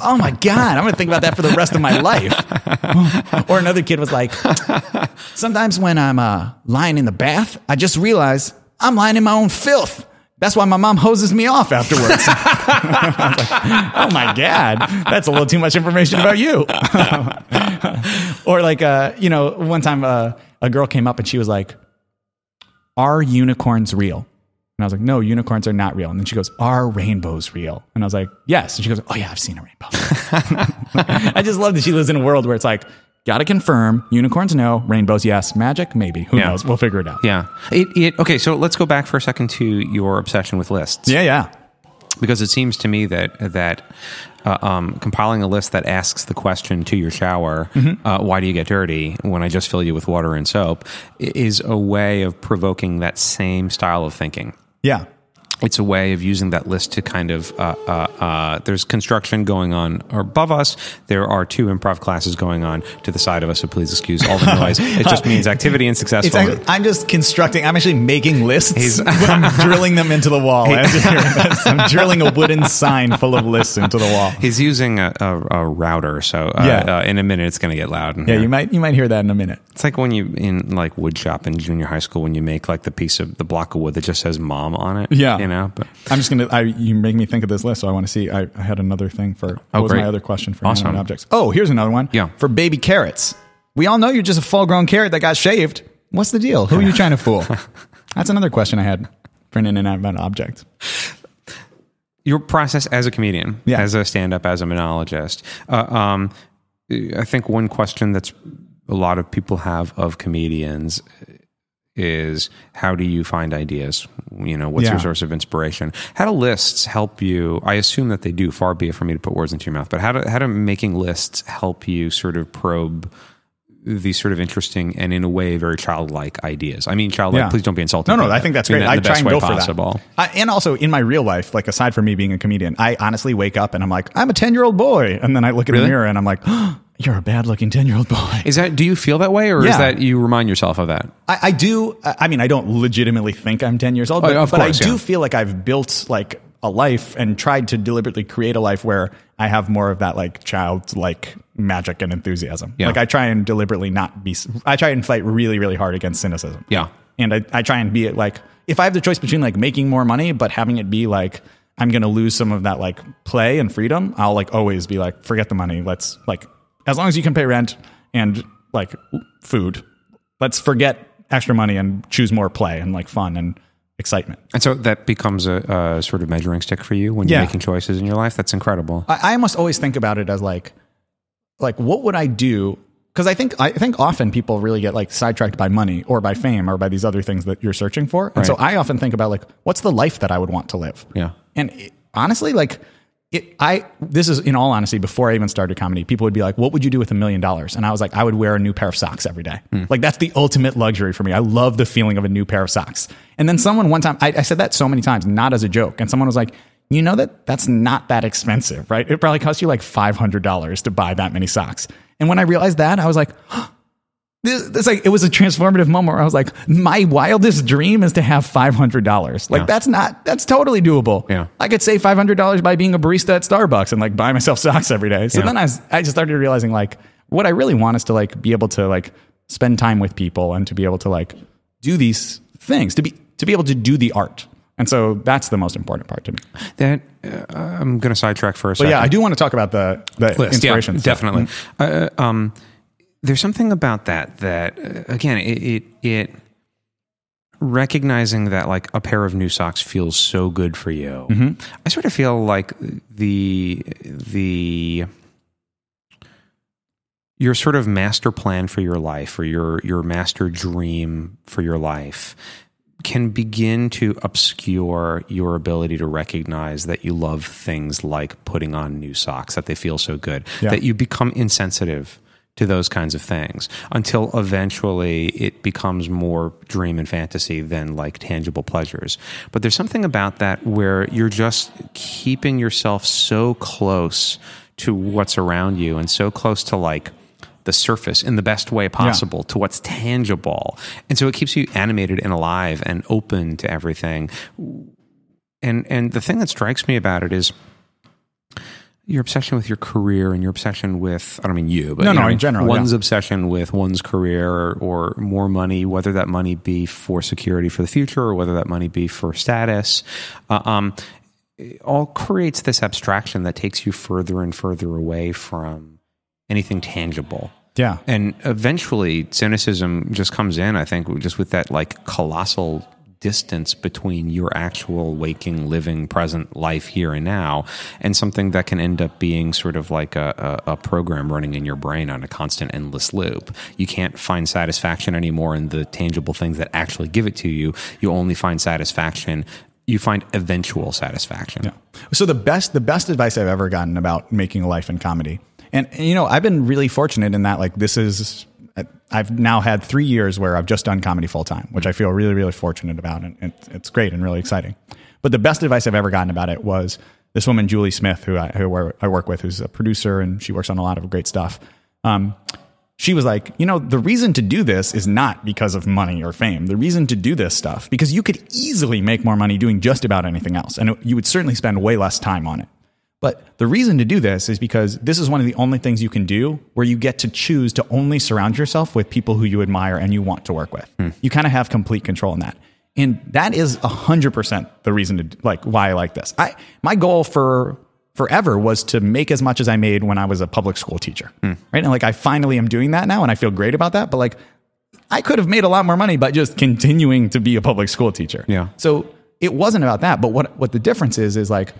oh my God, I'm going to think about that for the rest of my life. or another kid was like, Sometimes when I'm uh, lying in the bath, I just realize I'm lying in my own filth. That's why my mom hoses me off afterwards. I was like, oh my God, that's a little too much information about you. or like, uh, you know, one time uh, a girl came up and she was like, Are unicorns real? And I was like, No, unicorns are not real. And then she goes, Are rainbows real? And I was like, Yes. And she goes, Oh yeah, I've seen a rainbow. I just love that she lives in a world where it's like, gotta confirm, unicorns no, rainbows yes, magic maybe. Who Yeah. knows? We'll figure it out. Yeah. It, it, okay, so let's go back for a second to your obsession with lists. Yeah, yeah. Because it seems to me that that uh, um, compiling a list that asks the question to your shower, Mm-hmm. uh, "Why do you get dirty?" when I just fill you with water and soap, is a way of provoking that same style of thinking. Yeah. It's a way of using that list to kind of. Uh, uh, uh, there's construction going on above us. There are two improv classes going on to the side of us. So please excuse all the noise. It just means activity and successful. actually, I'm just constructing. I'm actually making lists. I'm drilling them into the wall. I have to hear this. I'm drilling a wooden sign full of lists into the wall. He's using a, a, a router, so uh, Yeah. uh, in a minute it's going to get loud. Yeah, here. you might you might hear that in a minute. It's like when you in like wood shop in junior high school when you make like the piece of the block of wood that just says "mom" on it. Yeah. Know. But I'm just gonna. I, you make me think of this list, so I want to see. I, I had another thing for. What Oh, was great. my other question for Awesome. objects? Oh, here's another one. Yeah. For baby carrots, we all know you're just a full-grown carrot that got shaved. What's the deal? Who are you trying to fool? That's another question I had for in and out of an inanimate object. your process as a comedian, Yeah. as a stand-up, as a monologist. Uh, um, I think one question that's a lot of people have of comedians is how do you find ideas? You know, what's Yeah. your source of inspiration? How do lists help you? I assume that they do. Far be it for me to put words into your mouth, but how do how do making lists help you sort of probe these sort of interesting and in a way very childlike ideas? I mean, childlike. Yeah. Please don't be insulting. No, no, I that. think that's mean great. that I try and go for possible. that. I, and also in my real life, like aside from me being a comedian, I honestly wake up and I'm like, I'm a 10 year old boy, and then I look in Really? the mirror and I'm like, you're a bad looking 10 year old boy. Is that do you feel that way, or is that you remind yourself of that? I, I do. I mean, I don't legitimately think I'm 10 years old, but, Oh, of but course, I do feel like I've built like a life and tried to deliberately create a life where I have more of that like childlike magic and enthusiasm. Yeah. Like I try and deliberately not be, I try and fight really, really hard against cynicism. Yeah. And I, I try and be like, if I have the choice between like making more money, but having it be like, I'm going to lose some of that like play and freedom, I'll like always be like, forget the money. Let's like, as long as you can pay rent and like food, let's forget extra money and choose more play and like fun and excitement. And so that becomes a, a sort of measuring stick for you when you're Yeah. making choices in your life. That's incredible. I, I almost always think about it as like, like what would I do because I think I think often people really get like sidetracked by money or by fame or by these other things that you're searching for. And so I often think about like what's the life that I would want to live. Yeah. And it, honestly, like it, I this is in all honesty before I even started comedy, people would be like, "What would you do with a million dollars?" And I was like, "I would wear a new pair of socks every day. Hmm. Like that's the ultimate luxury for me. I love the feeling of a new pair of socks." And then someone one time, I, I said that so many times, not as a joke, and someone was like, "You know that that's not that expensive, right? It probably costs you like five hundred dollars to buy that many socks." And when I realized that, I was like. This, this like it was a transformative moment where I was like, my wildest dream is to have five hundred dollars. Like Yeah. that's not that's totally doable. Yeah. I could save five hundred dollars by being a barista at Starbucks and like buy myself socks every day. So Yeah. then I was, I just started realizing like what I really want is to like be able to like spend time with people and to be able to like do these things to be to be able to do the art. And so that's the most important part to me. That uh, I'm going to sidetrack for a But second. yeah, I do want to talk about the the list. Yeah, inspiration. stuff. definitely. Uh, um, there's something about that that uh, again it, it it recognizing that like a pair of new socks feels so good for you. I sort of feel like the the your sort of master plan for your life or your your master dream for your life can begin to obscure your ability to recognize that you love things like putting on new socks that they feel so good Yeah. that you become insensitive to those kinds of things until eventually it becomes more dream and fantasy than like tangible pleasures but there's something about that where you're just keeping yourself so close to what's around you and so close to like the surface in the best way possible to what's tangible. And so it keeps you animated and alive and open to everything. And and the thing that strikes me about it is your obsession with your career and your obsession with I don't mean you, but No, you no, know, in general, one's yeah. obsession with one's career or, or more money, whether that money be for security for the future or whether that money be for status. Uh, um, all creates this abstraction that takes you further and further away from anything tangible. Yeah. And eventually, cynicism just comes in, I think, just with that like colossal distance between your actual waking, living, present life here and now, and something that can end up being sort of like a, a, a program running in your brain on a constant, endless loop. You can't find satisfaction anymore in the tangible things that actually give it to you. You only find satisfaction. You find eventual satisfaction. Yeah. So the best the best advice I've ever gotten about making a life in comedy, and, and, you know I've been really fortunate in that like this is I've now had three years where I've just done comedy full time, which I feel really really fortunate about, and it, it's great and really exciting. But the best advice I've ever gotten about it was this woman Julie Smith, who I who I work with, who's a producer and she works on a lot of great stuff. Um, she was like, you know, the reason to do this is not because of money or fame. The reason to do this stuff, because you could easily make more money doing just about anything else, and you would certainly spend way less time on it. But the reason to do this is because this is one of the only things you can do where you get to choose to only surround yourself with people who you admire and you want to work with. Hmm. You kind of have complete control in that. And that is 100% the reason to like why I like this. I my goal for forever was to make as much as I made when I was a public school teacher. Hmm. Right? And like I finally am doing that now and I feel great about that, but like I could have made a lot more money by just continuing to be a public school teacher. Yeah. So it wasn't about that. But what what the difference is is like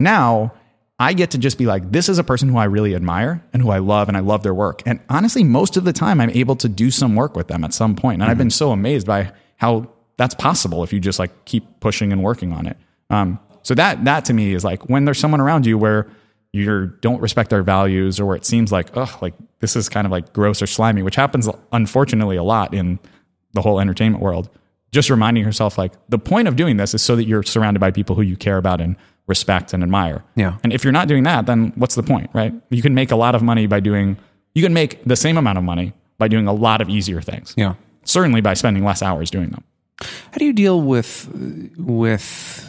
now I get to just be like, this is a person who I really admire and who I love and I love their work. And honestly, most of the time I'm able to do some work with them at some point. And I've been so amazed by how that's possible if you just like keep pushing and working on it. Um, so that that to me is like when there's someone around you where you don't respect their values or where it seems like, oh, like this is kind of like gross or slimy, which happens unfortunately a lot in the whole entertainment world. Just reminding yourself like the point of doing this is so that you're surrounded by people who you care about and respect and admire. Yeah. And if you're not doing that, then what's the point, right? You can make a lot of money by doing you can make the same amount of money by doing a lot of easier things. Yeah. Certainly by spending less hours doing them. How do you deal with with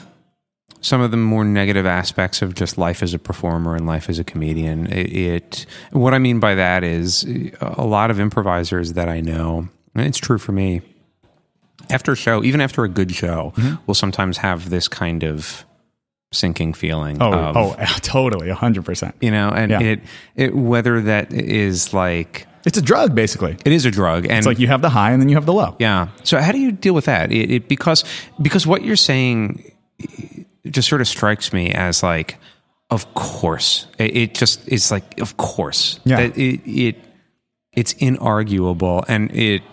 some of the more negative aspects of just life as a performer and life as a comedian? It, it what I mean by that is a lot of improvisers that I know, and it's true for me. After a show, even after a good show, mm-hmm. will sometimes have this kind of sinking feeling. Oh, of, oh, totally, hundred percent. you know, and Yeah. it it whether that is like It's a drug, basically. it is a drug, and It's like you have the high and then you have the low. yeah. So how do you deal with that? It, it because because what you're saying just sort of strikes me as like, of course. It, it just it's like, of course. Yeah. That it, it it's inarguable and it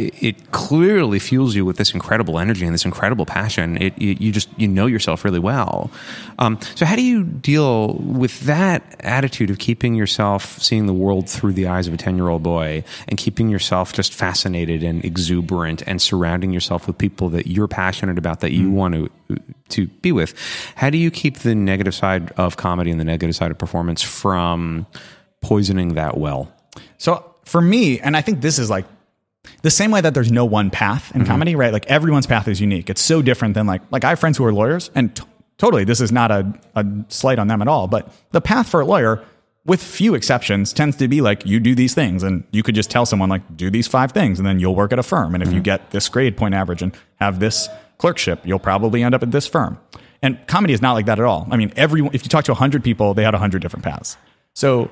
it clearly fuels you with this incredible energy and this incredible passion. It, it you just you know yourself really well. Um, so how do you deal with that attitude of keeping yourself seeing the world through the eyes of a ten year old boy and keeping yourself just fascinated and exuberant and surrounding yourself with people that you're passionate about that you want to to be with? How do you keep the negative side of comedy and the negative side of performance from poisoning that well? So for me, and I think this is like the same way that there's no one path in comedy, right? Like everyone's path is unique. It's so different than like like I have friends who are lawyers, and t- totally this is not a, a slight on them at all. But the path for a lawyer, with few exceptions, tends to be like you do these things, and you could just tell someone like do these five things, and then you'll work at a firm. And if you get this grade point average and have this clerkship, you'll probably end up at this firm. And comedy is not like that at all. I mean, everyone if you talk to hundred people, they had hundred different paths. So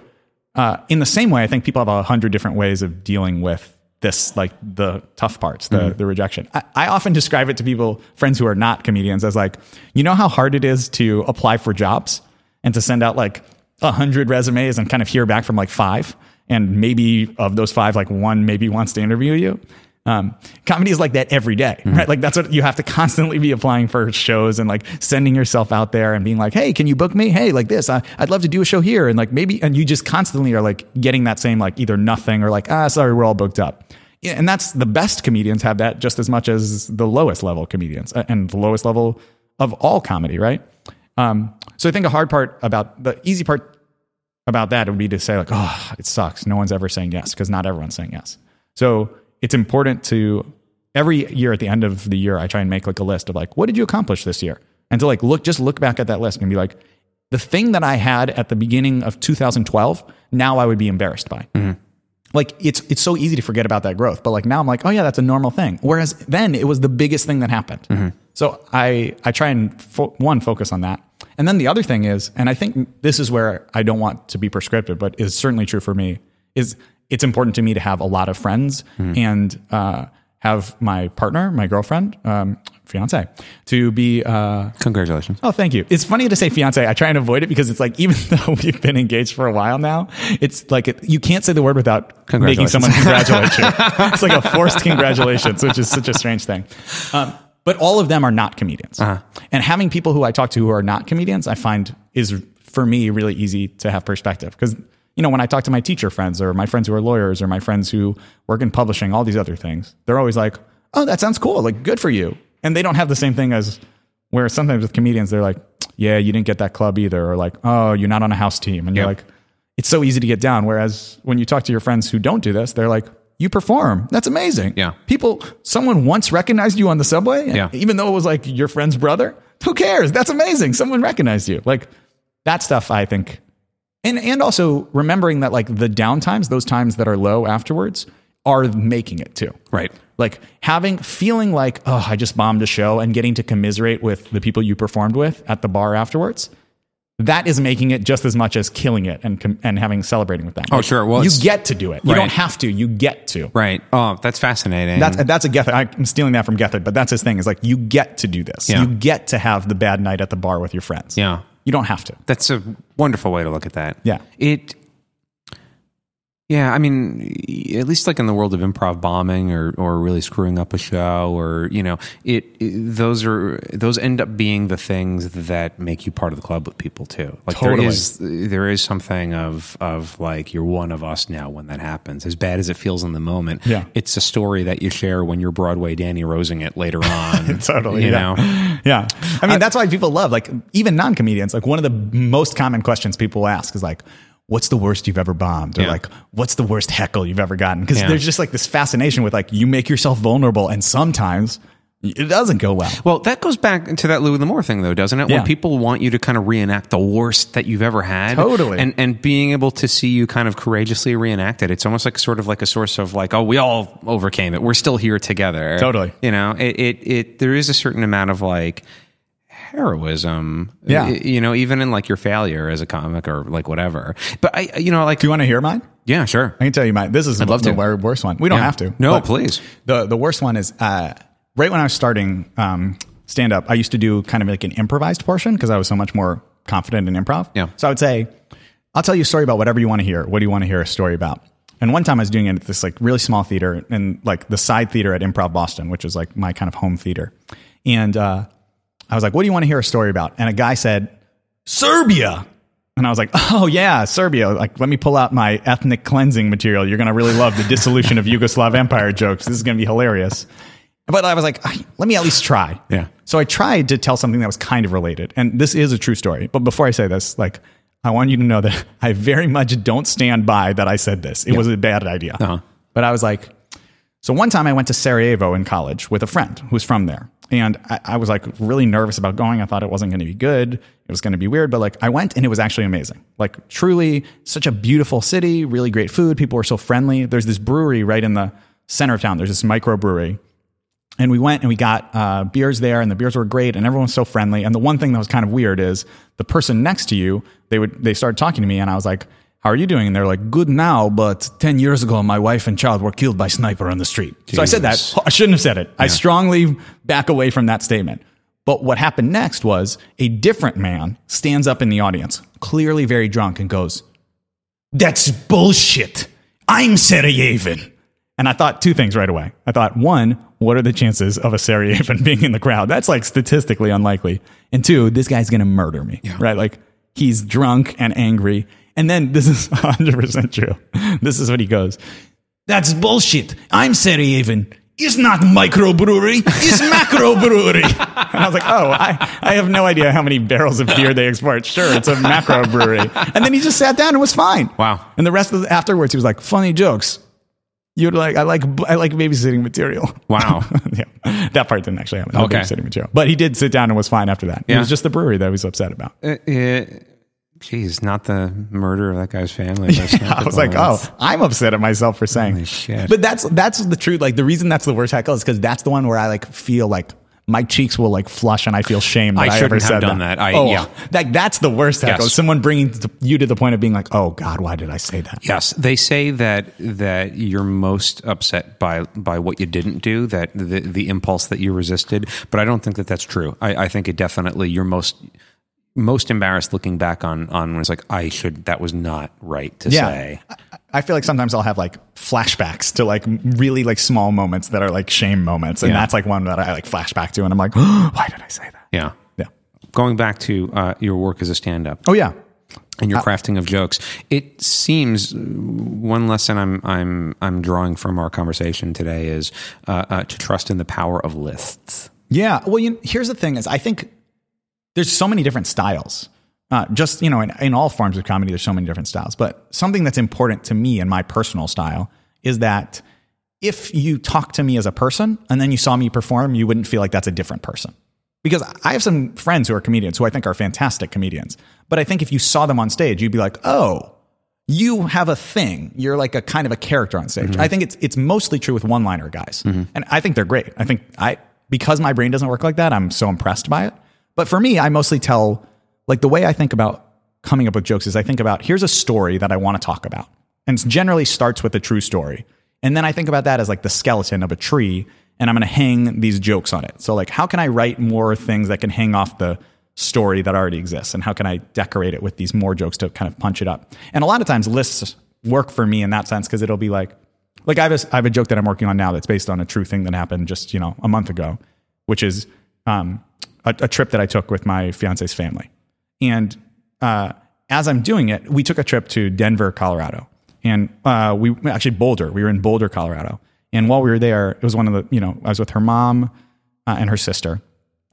uh, in the same way, I think people have a hundred different ways of dealing with this, like the tough parts, the the rejection. I, I often describe it to people, friends who are not comedians, as like, you know how hard it is to apply for jobs and to send out like a hundred resumes and kind of hear back from like five, and maybe of those five, like one maybe wants to interview you. Um, comedy is like that every day, right? Like that's what you have to constantly be applying for shows and like sending yourself out there and being like, Hey, can you book me? Hey, like this, I, I'd love to do a show here. And like maybe, and you just constantly are like getting that same, like either nothing or like, ah, sorry, we're all booked up. And that's the best comedians have that just as much as the lowest level comedians uh, and the lowest level of all comedy, right? Um, so I think a hard part about the easy part about that would be to say like, oh, it sucks. No one's ever saying yes because not everyone's saying yes. So it's important to every year at the end of the year, I try and make like a list of like, what did you accomplish this year? And to like look, just look back at that list and be like, the thing that I had at the beginning of 2012, now I would be embarrassed by. Like it's it's so easy to forget about that growth, but like now I'm like, oh yeah, that's a normal thing. Whereas then it was the biggest thing that happened. So I I try and fo- one focus on that, and then the other thing is, and I think this is where I don't want to be prescriptive, but is certainly true for me. Is it's important to me to have a lot of friends and uh, have my partner, my girlfriend, um, fiance, to be. Uh, Congratulations. Oh, thank you. It's funny to say fiance. I try and avoid it because it's like even though we've been engaged for a while now, it's like it, you can't say the word without making someone congratulate you. it's like a forced congratulations, which is such a strange thing. Um, but all of them are not comedians, and having people who I talk to who are not comedians, I find is for me really easy to have perspective because you know when I talk to my teacher friends or my friends who are lawyers or my friends who work in publishing, all these other things, they're always like, "Oh, that sounds cool. Like, good for you." And they don't have the same thing as where sometimes with comedians, they're like, "Yeah, you didn't get that club either," or like, "Oh, you're not on a house team," and you're like, it's so easy to get down. Whereas when you talk to your friends who don't do this, they're like, you perform. That's amazing. Yeah. People, someone once recognized you on the subway. Yeah. Even though it was like your friend's brother. Who cares? That's amazing. Someone recognized you. Like that stuff, I think. And, and also remembering that like the downtimes, those times that are low afterwards are making it too. Right. Like having, feeling like, oh, I just bombed a show and getting to commiserate with the people you performed with at the bar afterwards. That is making it just as much as killing it and com- and having celebrating with them. Oh, sure. Well, you get to do it. You Right. don't have to. You get to. Right. Oh, that's fascinating. That's that's a Gethard. I'm stealing that from Gethard, but that's his thing. Is like you get to do this. Yeah. You get to have the bad night at the bar with your friends. yeah. You don't have to. That's a wonderful way to look at that. Yeah. It. Yeah, I mean, at least like in the world of improv bombing or or really screwing up a show or you know, it, it- those are those end up being the things that make you part of the club with people too. Like Totally. there is there is something of of like you're one of us now when that happens. As bad as it feels in the moment, Yeah. it's a story that you share when you're Broadway Danny Rosing it later on. Totally. you yeah. know. Yeah. I mean, uh, that's why people love like even non comedians. Like one of the most common questions people ask is like, "What's the worst you've ever bombed?" Or Yeah. like, "What's the worst heckle you've ever gotten?" Because Yeah. there's just like this fascination with like you make yourself vulnerable, and sometimes it doesn't go well. Well, that goes back to that Louis L'Amour thing, though, doesn't it? Yeah. When people want you to kind of reenact the worst that you've ever had, Totally. and and being able to see you kind of courageously reenact it, it's almost like sort of like a source of like, oh, we all overcame it. We're still here together. Totally. You know, it it, it there is a certain amount of like heroism. Yeah. You know, even in like your failure as a comic or like whatever. But I, you know, like Do you want to hear mine? yeah, sure. I can tell you mine. This is I'd love the to. wor- worst one. We don't Yeah. have to. No, please. The the worst one is uh, right when I was starting um, stand up. I used to do kind of like an improvised portion because I was so much more confident in improv. Yeah. So I would say, I'll tell you a story about whatever you want to hear. What do you want to hear a story about? And one time I was doing it at this like really small theater and like the side theater at Improv Boston, which is like my kind of home theater. And uh, I was like, "What do you want to hear a story about?" And a guy said, "Serbia." And I was like, "Oh yeah, Serbia! Like, let me pull out my ethnic cleansing material. You're gonna really love the dissolution of Yugoslav Empire jokes. This is gonna be hilarious." But I was like, "Ah, "Let me at least try." Yeah. So I tried to tell something that was kind of related, and this is a true story. But before I say this, like, I want you to know that I very much don't stand by that I said this. It was a bad idea. Uh-huh. But I was like, so one time I went to Sarajevo in college with a friend who's from there. And I, I was like really nervous about going. I thought it wasn't going to be good. It was going to be weird. But like I went and it was actually amazing. Like truly such a beautiful city, really great food. People were so friendly. There's this brewery right in the center of town. There's this microbrewery. And we went and we got uh, beers there, and the beers were great, and everyone was so friendly. And the one thing that was kind of weird is the person next to you, they would they started talking to me, and I was like, "How are you doing?" And they're like, "Good now, but ten years ago, my wife and child were killed by sniper on the street." So I said that. I shouldn't have said it. I strongly back away from that statement. But what happened next was a different man stands up in the audience, clearly very drunk, and goes, that's bullshit. I'm Sarajevan. And I thought two things right away. I thought, one, what are the chances of a Sarajevan being in the crowd? That's like statistically unlikely. And two, this guy's going to murder me, right? Like he's drunk and angry. And then this is 100% true. This is what he goes. That's bullshit. I'm Sarajevan. It's not microbrewery. It's macrobrewery. and I was like, oh, I, I have no idea how many barrels of beer they export. Sure, it's a macro brewery. And then he just sat down and was fine. Wow. And the rest of the, afterwards, he was like, funny jokes. You'd like, I like, I like babysitting material. Wow. yeah. That part didn't actually happen. No Okay. Babysitting material. But he did sit down and was fine after that. Yeah. It was just the brewery that he was upset about. Uh, uh, geez, not the murder of that guy's family. sniper I was like, oh, I'm upset at myself for saying. But that's that's the truth. Like the reason that's the worst heckle is because that's the one where I like feel like my cheeks will like flush and I feel shame that I I, ever have said done that. I- oh, yeah. Like that's the worst heckle. Yes. Someone bringing you to the point of being like, oh God, why did I say that? Yes, they say that that you're most upset by by what you didn't do, that the the impulse that you resisted. But I don't think that that's true. I, I think it definitely you're most most embarrassed looking back on on when it's like I should that was not right to say. I- I feel like sometimes I'll have like flashbacks to like really like small moments that are like shame moments, and Yeah. that's like one that I like flashback to, and I'm like, why did I say that? Yeah. Yeah. Going back to uh, your work as a stand up. Oh yeah. and your crafting of jokes. It seems uh, one lesson I'm I'm I'm drawing from our conversation today is uh, uh, to trust in the power of lists. Yeah. Well, you here's the thing: is I think there's so many different styles. Uh, just you know, in, in all forms of comedy, there's so many different styles. But something that's important to me in my personal style is that if you talk to me as a person and then you saw me perform, you wouldn't feel like that's a different person. Because I have some friends who are comedians who I think are fantastic comedians. But I think if you saw them on stage, you'd be like, oh, you have a thing. You're like a kind of a character on stage. I think it's it's mostly true with one-liner guys. And I think they're great. I think I because my brain doesn't work like that, I'm so impressed by it. But for me, I mostly tell like the way I think about coming up with jokes is I think about here's a story that I want to talk about. And it generally starts with a true story. And then I think about that as like the skeleton of a tree and I'm going to hang these jokes on it. So like how can I write more things that can hang off the story that already exists and how can I decorate it with these more jokes to kind of punch it up? And a lot of times lists work for me in that sense because it'll be like like I have, a, I have a joke that I'm working on now that's based on a true thing that happened just you know a month ago, which is um, a, a trip that I took with my fiance's family. And uh, as I'm doing it, we took a trip to Denver, Colorado, and uh, we actually Boulder. We were in Boulder, Colorado, and while we were there, it was one of the you know I was with her mom uh, and her sister.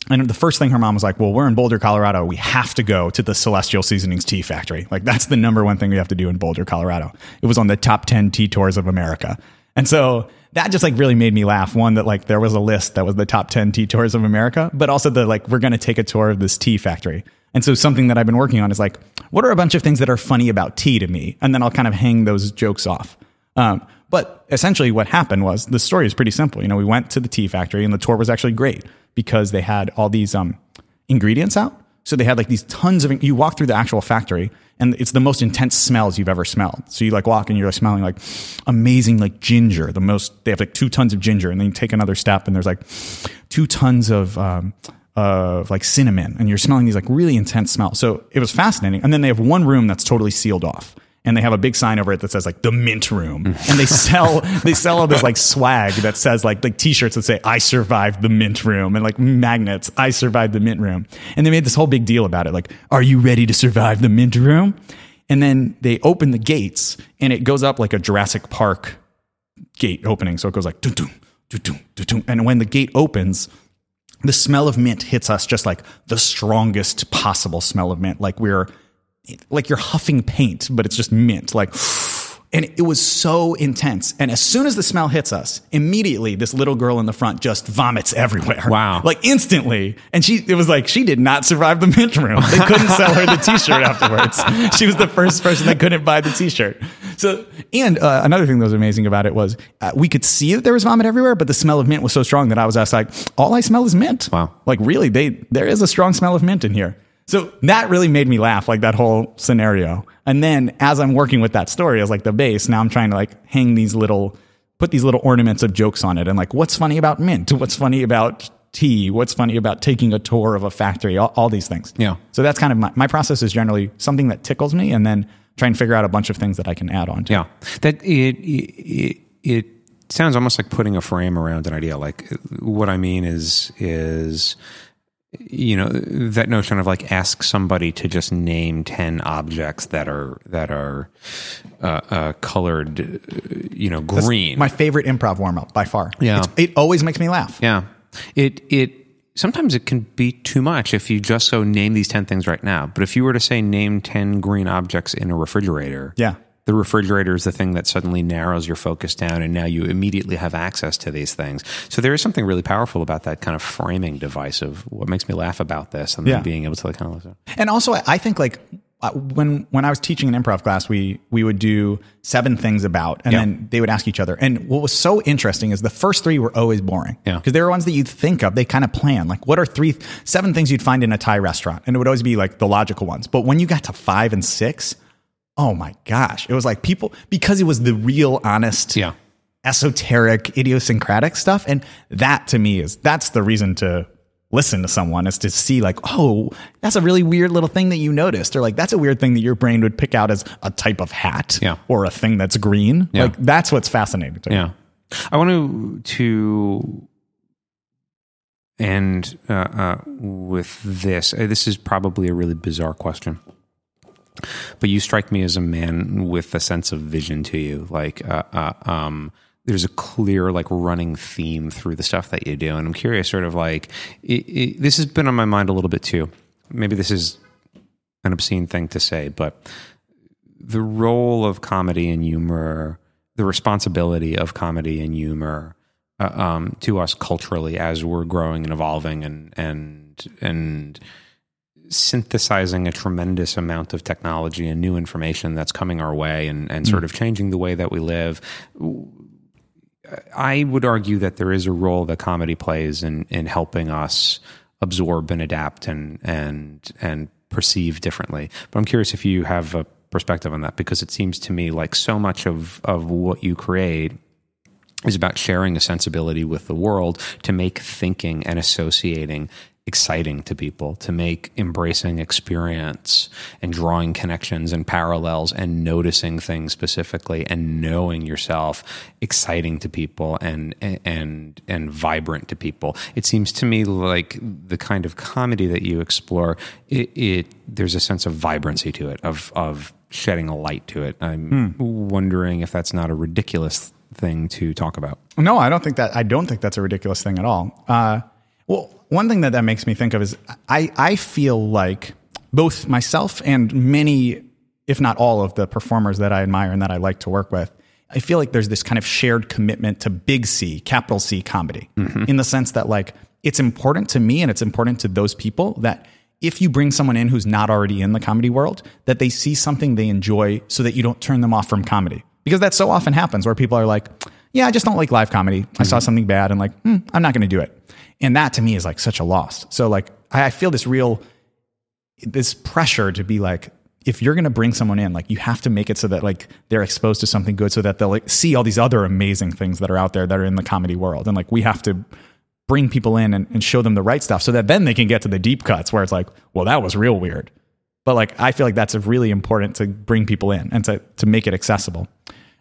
And the first thing her mom was like, "Well, we're in Boulder, Colorado. We have to go to the Celestial Seasonings Tea Factory. Like that's the number one thing we have to do in Boulder, Colorado. It was on the top ten tea tours of America, and so that just like really made me laugh. One that like there was a list that was the top ten tea tours of America, but also the like we're going to take a tour of this tea factory. And so something that I've been working on is like, what are a bunch of things that are funny about tea to me, and then I'll kind of hang those jokes off. Um, but essentially, what happened was the story is pretty simple. You know, we went to the tea factory, and the tour was actually great because they had all these um, ingredients out. So they had like these tons of. You walk through the actual factory, and it's the most intense smells you've ever smelled. So you like walk, and you're like smelling like amazing like ginger. The most they have like two tons of ginger, and then you take another step, and there's like two tons of. Um, of like cinnamon and you're smelling these like really intense smells. So it was fascinating. And then they have one room that's totally sealed off. And they have a big sign over it that says like the mint room. And they sell they sell all this like swag that says like like t-shirts that say i survived the mint room and like magnets i survived the mint room. And they made this whole big deal about it like are you ready to survive the mint room? And then they open the gates and it goes up like a jurassic park gate opening. So it goes like doo doo doo doo dun, dun. and when the gate opens the smell of mint hits us just like the strongest possible smell of mint. Like we're like you're huffing paint, but it's just mint. Like, and it was so intense. And as soon as the smell hits us, immediately this little girl in the front just vomits everywhere. Wow. Like instantly. And she, it was like she did not survive the mint room. They couldn't sell her the t shirt afterwards. She was the first person that couldn't buy the t shirt. So, and uh, another thing that was amazing about it was uh, we could see that there was vomit everywhere, but the smell of mint was so strong that I was asked, like, all I smell is mint. Wow. Like, really, they, there is a strong smell of mint in here. So that really made me laugh, like that whole scenario. And then as I'm working with that story as like the base, now I'm trying to like hang these little, put these little ornaments of jokes on it. And like, what's funny about mint? What's funny about tea? What's funny about taking a tour of a factory? All, all these things. Yeah. So that's kind of my, my process is generally something that tickles me and then try and figure out a bunch of things that I can add on to. Yeah, that it it it sounds almost like putting a frame around an idea. Like what I mean is is you know that notion of like ask somebody to just name 10 objects that are that are uh, uh, colored uh, you know green My favorite improv warm up by far. Yeah. It's, it always makes me laugh. yeah it it sometimes it can be too much if you just go name these 10 things right now but if you were to say name 10 green objects in a refrigerator Yeah. The refrigerator is the thing that suddenly narrows your focus down and now you immediately have access to these things so there is something really powerful about that kind of framing device of what makes me laugh about this and Yeah. then being able to like kind of listen. And also, I think like uh, when when I was teaching an improv class, we we would do seven things about, and Yeah. then they would ask each other. And what was so interesting is the first three were always boring, Yeah. because they were ones that you'd think of. They kind of plan like what are three seven things you'd find in a Thai restaurant, and it would always be like the logical ones. But when you got to five and six, oh my gosh, it was like people because it was the real, honest, Yeah. esoteric, idiosyncratic stuff. And that to me is that's the reason to listen to someone is to see like, oh, that's a really weird little thing that you noticed, or like that's a weird thing that your brain would pick out as a type of hat Yeah. or a thing that's green. Yeah. Like that's what's fascinating to me. Yeah. I want to to end uh, uh, with this. Uh, This is probably a really bizarre question, but you strike me as a man with a sense of vision to you. Like, uh, uh, um, there's a clear like running theme through the stuff that you do, and I'm curious, sort of like it, it, this has been on my mind a little bit too. Maybe this is an obscene thing to say, but the role of comedy and humor, the responsibility of comedy and humor uh, um, to us culturally as we're growing and evolving and and and synthesizing a tremendous amount of technology and new information that's coming our way and, and sort mm. of changing the way that we live. I would argue that there is a role that comedy plays in in helping us absorb and adapt and and and perceive differently. But I'm curious if you have a perspective on that because it seems to me like so much of of what you create is about sharing a sensibility with the world to make thinking and associating exciting to people, to make embracing experience and drawing connections and parallels and noticing things specifically and knowing yourself exciting to people and and and vibrant to people. It seems to me like the kind of comedy that you explore, it, it there's a sense of vibrancy to it, of of shedding a light to it. I'm wondering if that's not a ridiculous thing to talk about. No, I don't think that. I don't think that's a ridiculous thing at all. Uh, well, one thing that that makes me think of is I I feel like both myself and many, if not all, of the performers that I admire and that I like to work with. I feel like there's this kind of shared commitment to big C, capital C comedy, in the sense that like it's important to me and it's important to those people that if you bring someone in who's not already in the comedy world, that they see something they enjoy so that you don't turn them off from comedy. Because that so often happens where people are like, yeah, I just don't like live comedy. I saw something bad and like, hmm, I'm not going to do it. And that to me is like such a loss. So like, I feel this real, this pressure to be like, if you're going to bring someone in, like you have to make it so that like they're exposed to something good so that they'll like see all these other amazing things that are out there that are in the comedy world. And like, we have to bring people in and, and show them the right stuff so that then they can get to the deep cuts where it's like, well, that was real weird. but like I feel like that's really important to bring people in and to to make it accessible.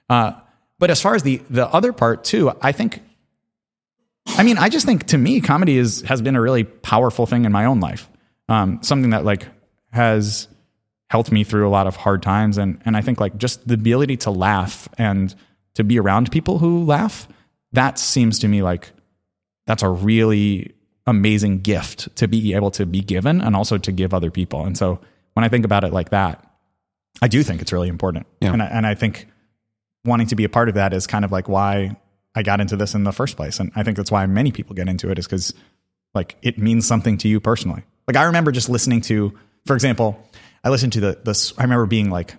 Uh, but as far as the the other part too, I think. I mean, I just think to me, comedy is has been a really powerful thing in my own life. Um, something that like has helped me through a lot of hard times, and and I think like just the ability to laugh and to be around people who laugh. That seems to me like that's a really amazing gift to be able to be given and also to give other people. And so when I think about it like that, I do think it's really important. Yeah. And, I, and I think wanting to be a part of that is kind of like why I got into this in the first place. And I think that's why many people get into it is because like it means something to you personally. Like I remember just listening to, for example, I listened to the, the I remember being like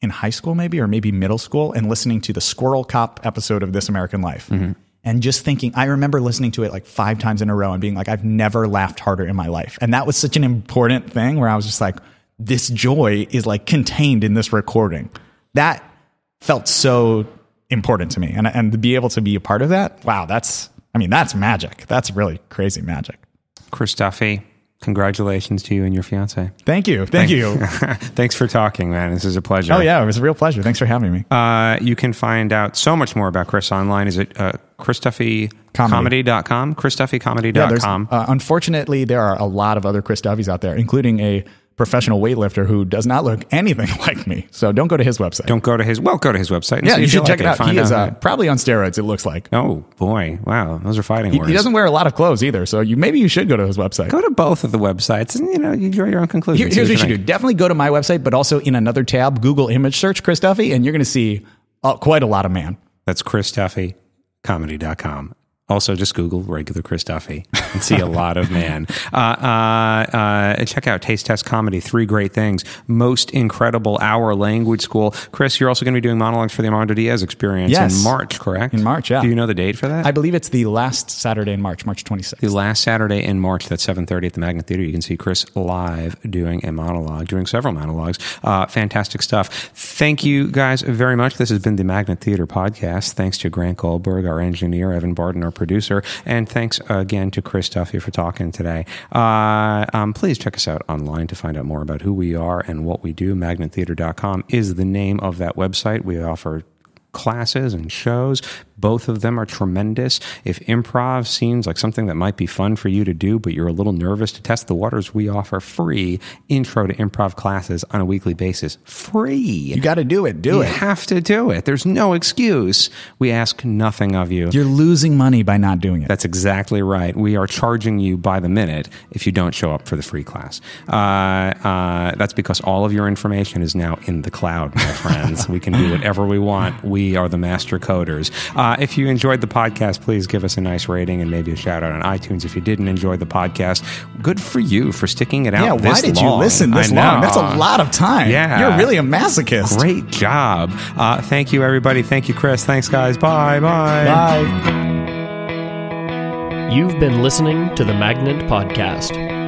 in high school maybe, or maybe middle school and listening to the Squirrel Cop episode of This American Life. Mm-hmm. And just thinking, I remember listening to it like five times in a row and being like, I've never laughed harder in my life. And that was such an important thing where I was just like, this joy is like contained in this recording. That felt so important to me. And, and to be able to be a part of that, wow, that's, I mean, that's magic. That's really crazy magic. Chris Duffy, congratulations to you and your fiance. Thank you. Thank you. Thanks for talking, man. This is a pleasure. Oh, yeah. It was a real pleasure. Thanks for having me. Uh, you can find out so much more about Chris online. Is it uh, ChrisDuffyComedy.com? ChrisDuffyComedy.com. Uh, unfortunately, there are a lot of other Chris Duffys out there, including a professional weightlifter who does not look anything like me. So don't go to his website. Don't go to his. Well, go to his website. And yeah, you should like check it out. He is uh, probably on steroids. It looks like oh boy! Wow, those are fighting he, words. he doesn't wear a lot of clothes either. So you maybe you should go to his website. go to both of the websites and you know you draw your own Here- here's what you should do. Definitely go to my website, but also in another tab, Google image search Chris Duffy, and you're going to see uh, quite a lot of man. That's ChrisDuffyComedy.com. Also, just Google regular Chris Duffy and see a lot of man. Uh, uh, uh, check out Taste Test Comedy. Three great things. Most incredible hour language school. Chris, you're also going to be doing monologues for the Armando Diaz experience Yes. in March, correct? In March, yeah. Do you know the date for that? I believe it's the last Saturday in March, March 26th. the last Saturday in March, that's 7.30 at the Magnet Theater. You can see Chris live doing a monologue, doing several monologues. Uh, fantastic stuff. Thank you guys very much. This has been the Magnet Theater podcast. Thanks to Grant Goldberg, our engineer, Evan Barton, our producer, and thanks again to Chris Duffy for talking today. Uh, um, please check us out online to find out more about who we are and what we do. MagnetTheater.com is the name of that website. We offer classes and shows. Both of them are tremendous. If improv seems like something that might be fun for you to do, but you're a little nervous to test the waters, we offer free intro to improv classes on a weekly basis. Free. You got to do it. Do You it. have to do it. There's no excuse. We ask nothing of you. You're losing money by not doing it. That's exactly right. We are charging you by the minute if you don't show up for the free class. Uh, uh, that's because all of your information is now in the cloud, my friends. we can do whatever we want. We are the master coders. Uh, if you enjoyed the podcast, please give us a nice rating and maybe a shout out on iTunes. If you didn't enjoy the podcast, good for you for sticking it out. yeah, why did long. you listen this long? That's a lot of time. Yeah. You're really a masochist. Great job. Uh, thank you, everybody. Thank you, Chris. Thanks, guys. Bye. Bye. Bye. You've been listening to the Magnet Podcast.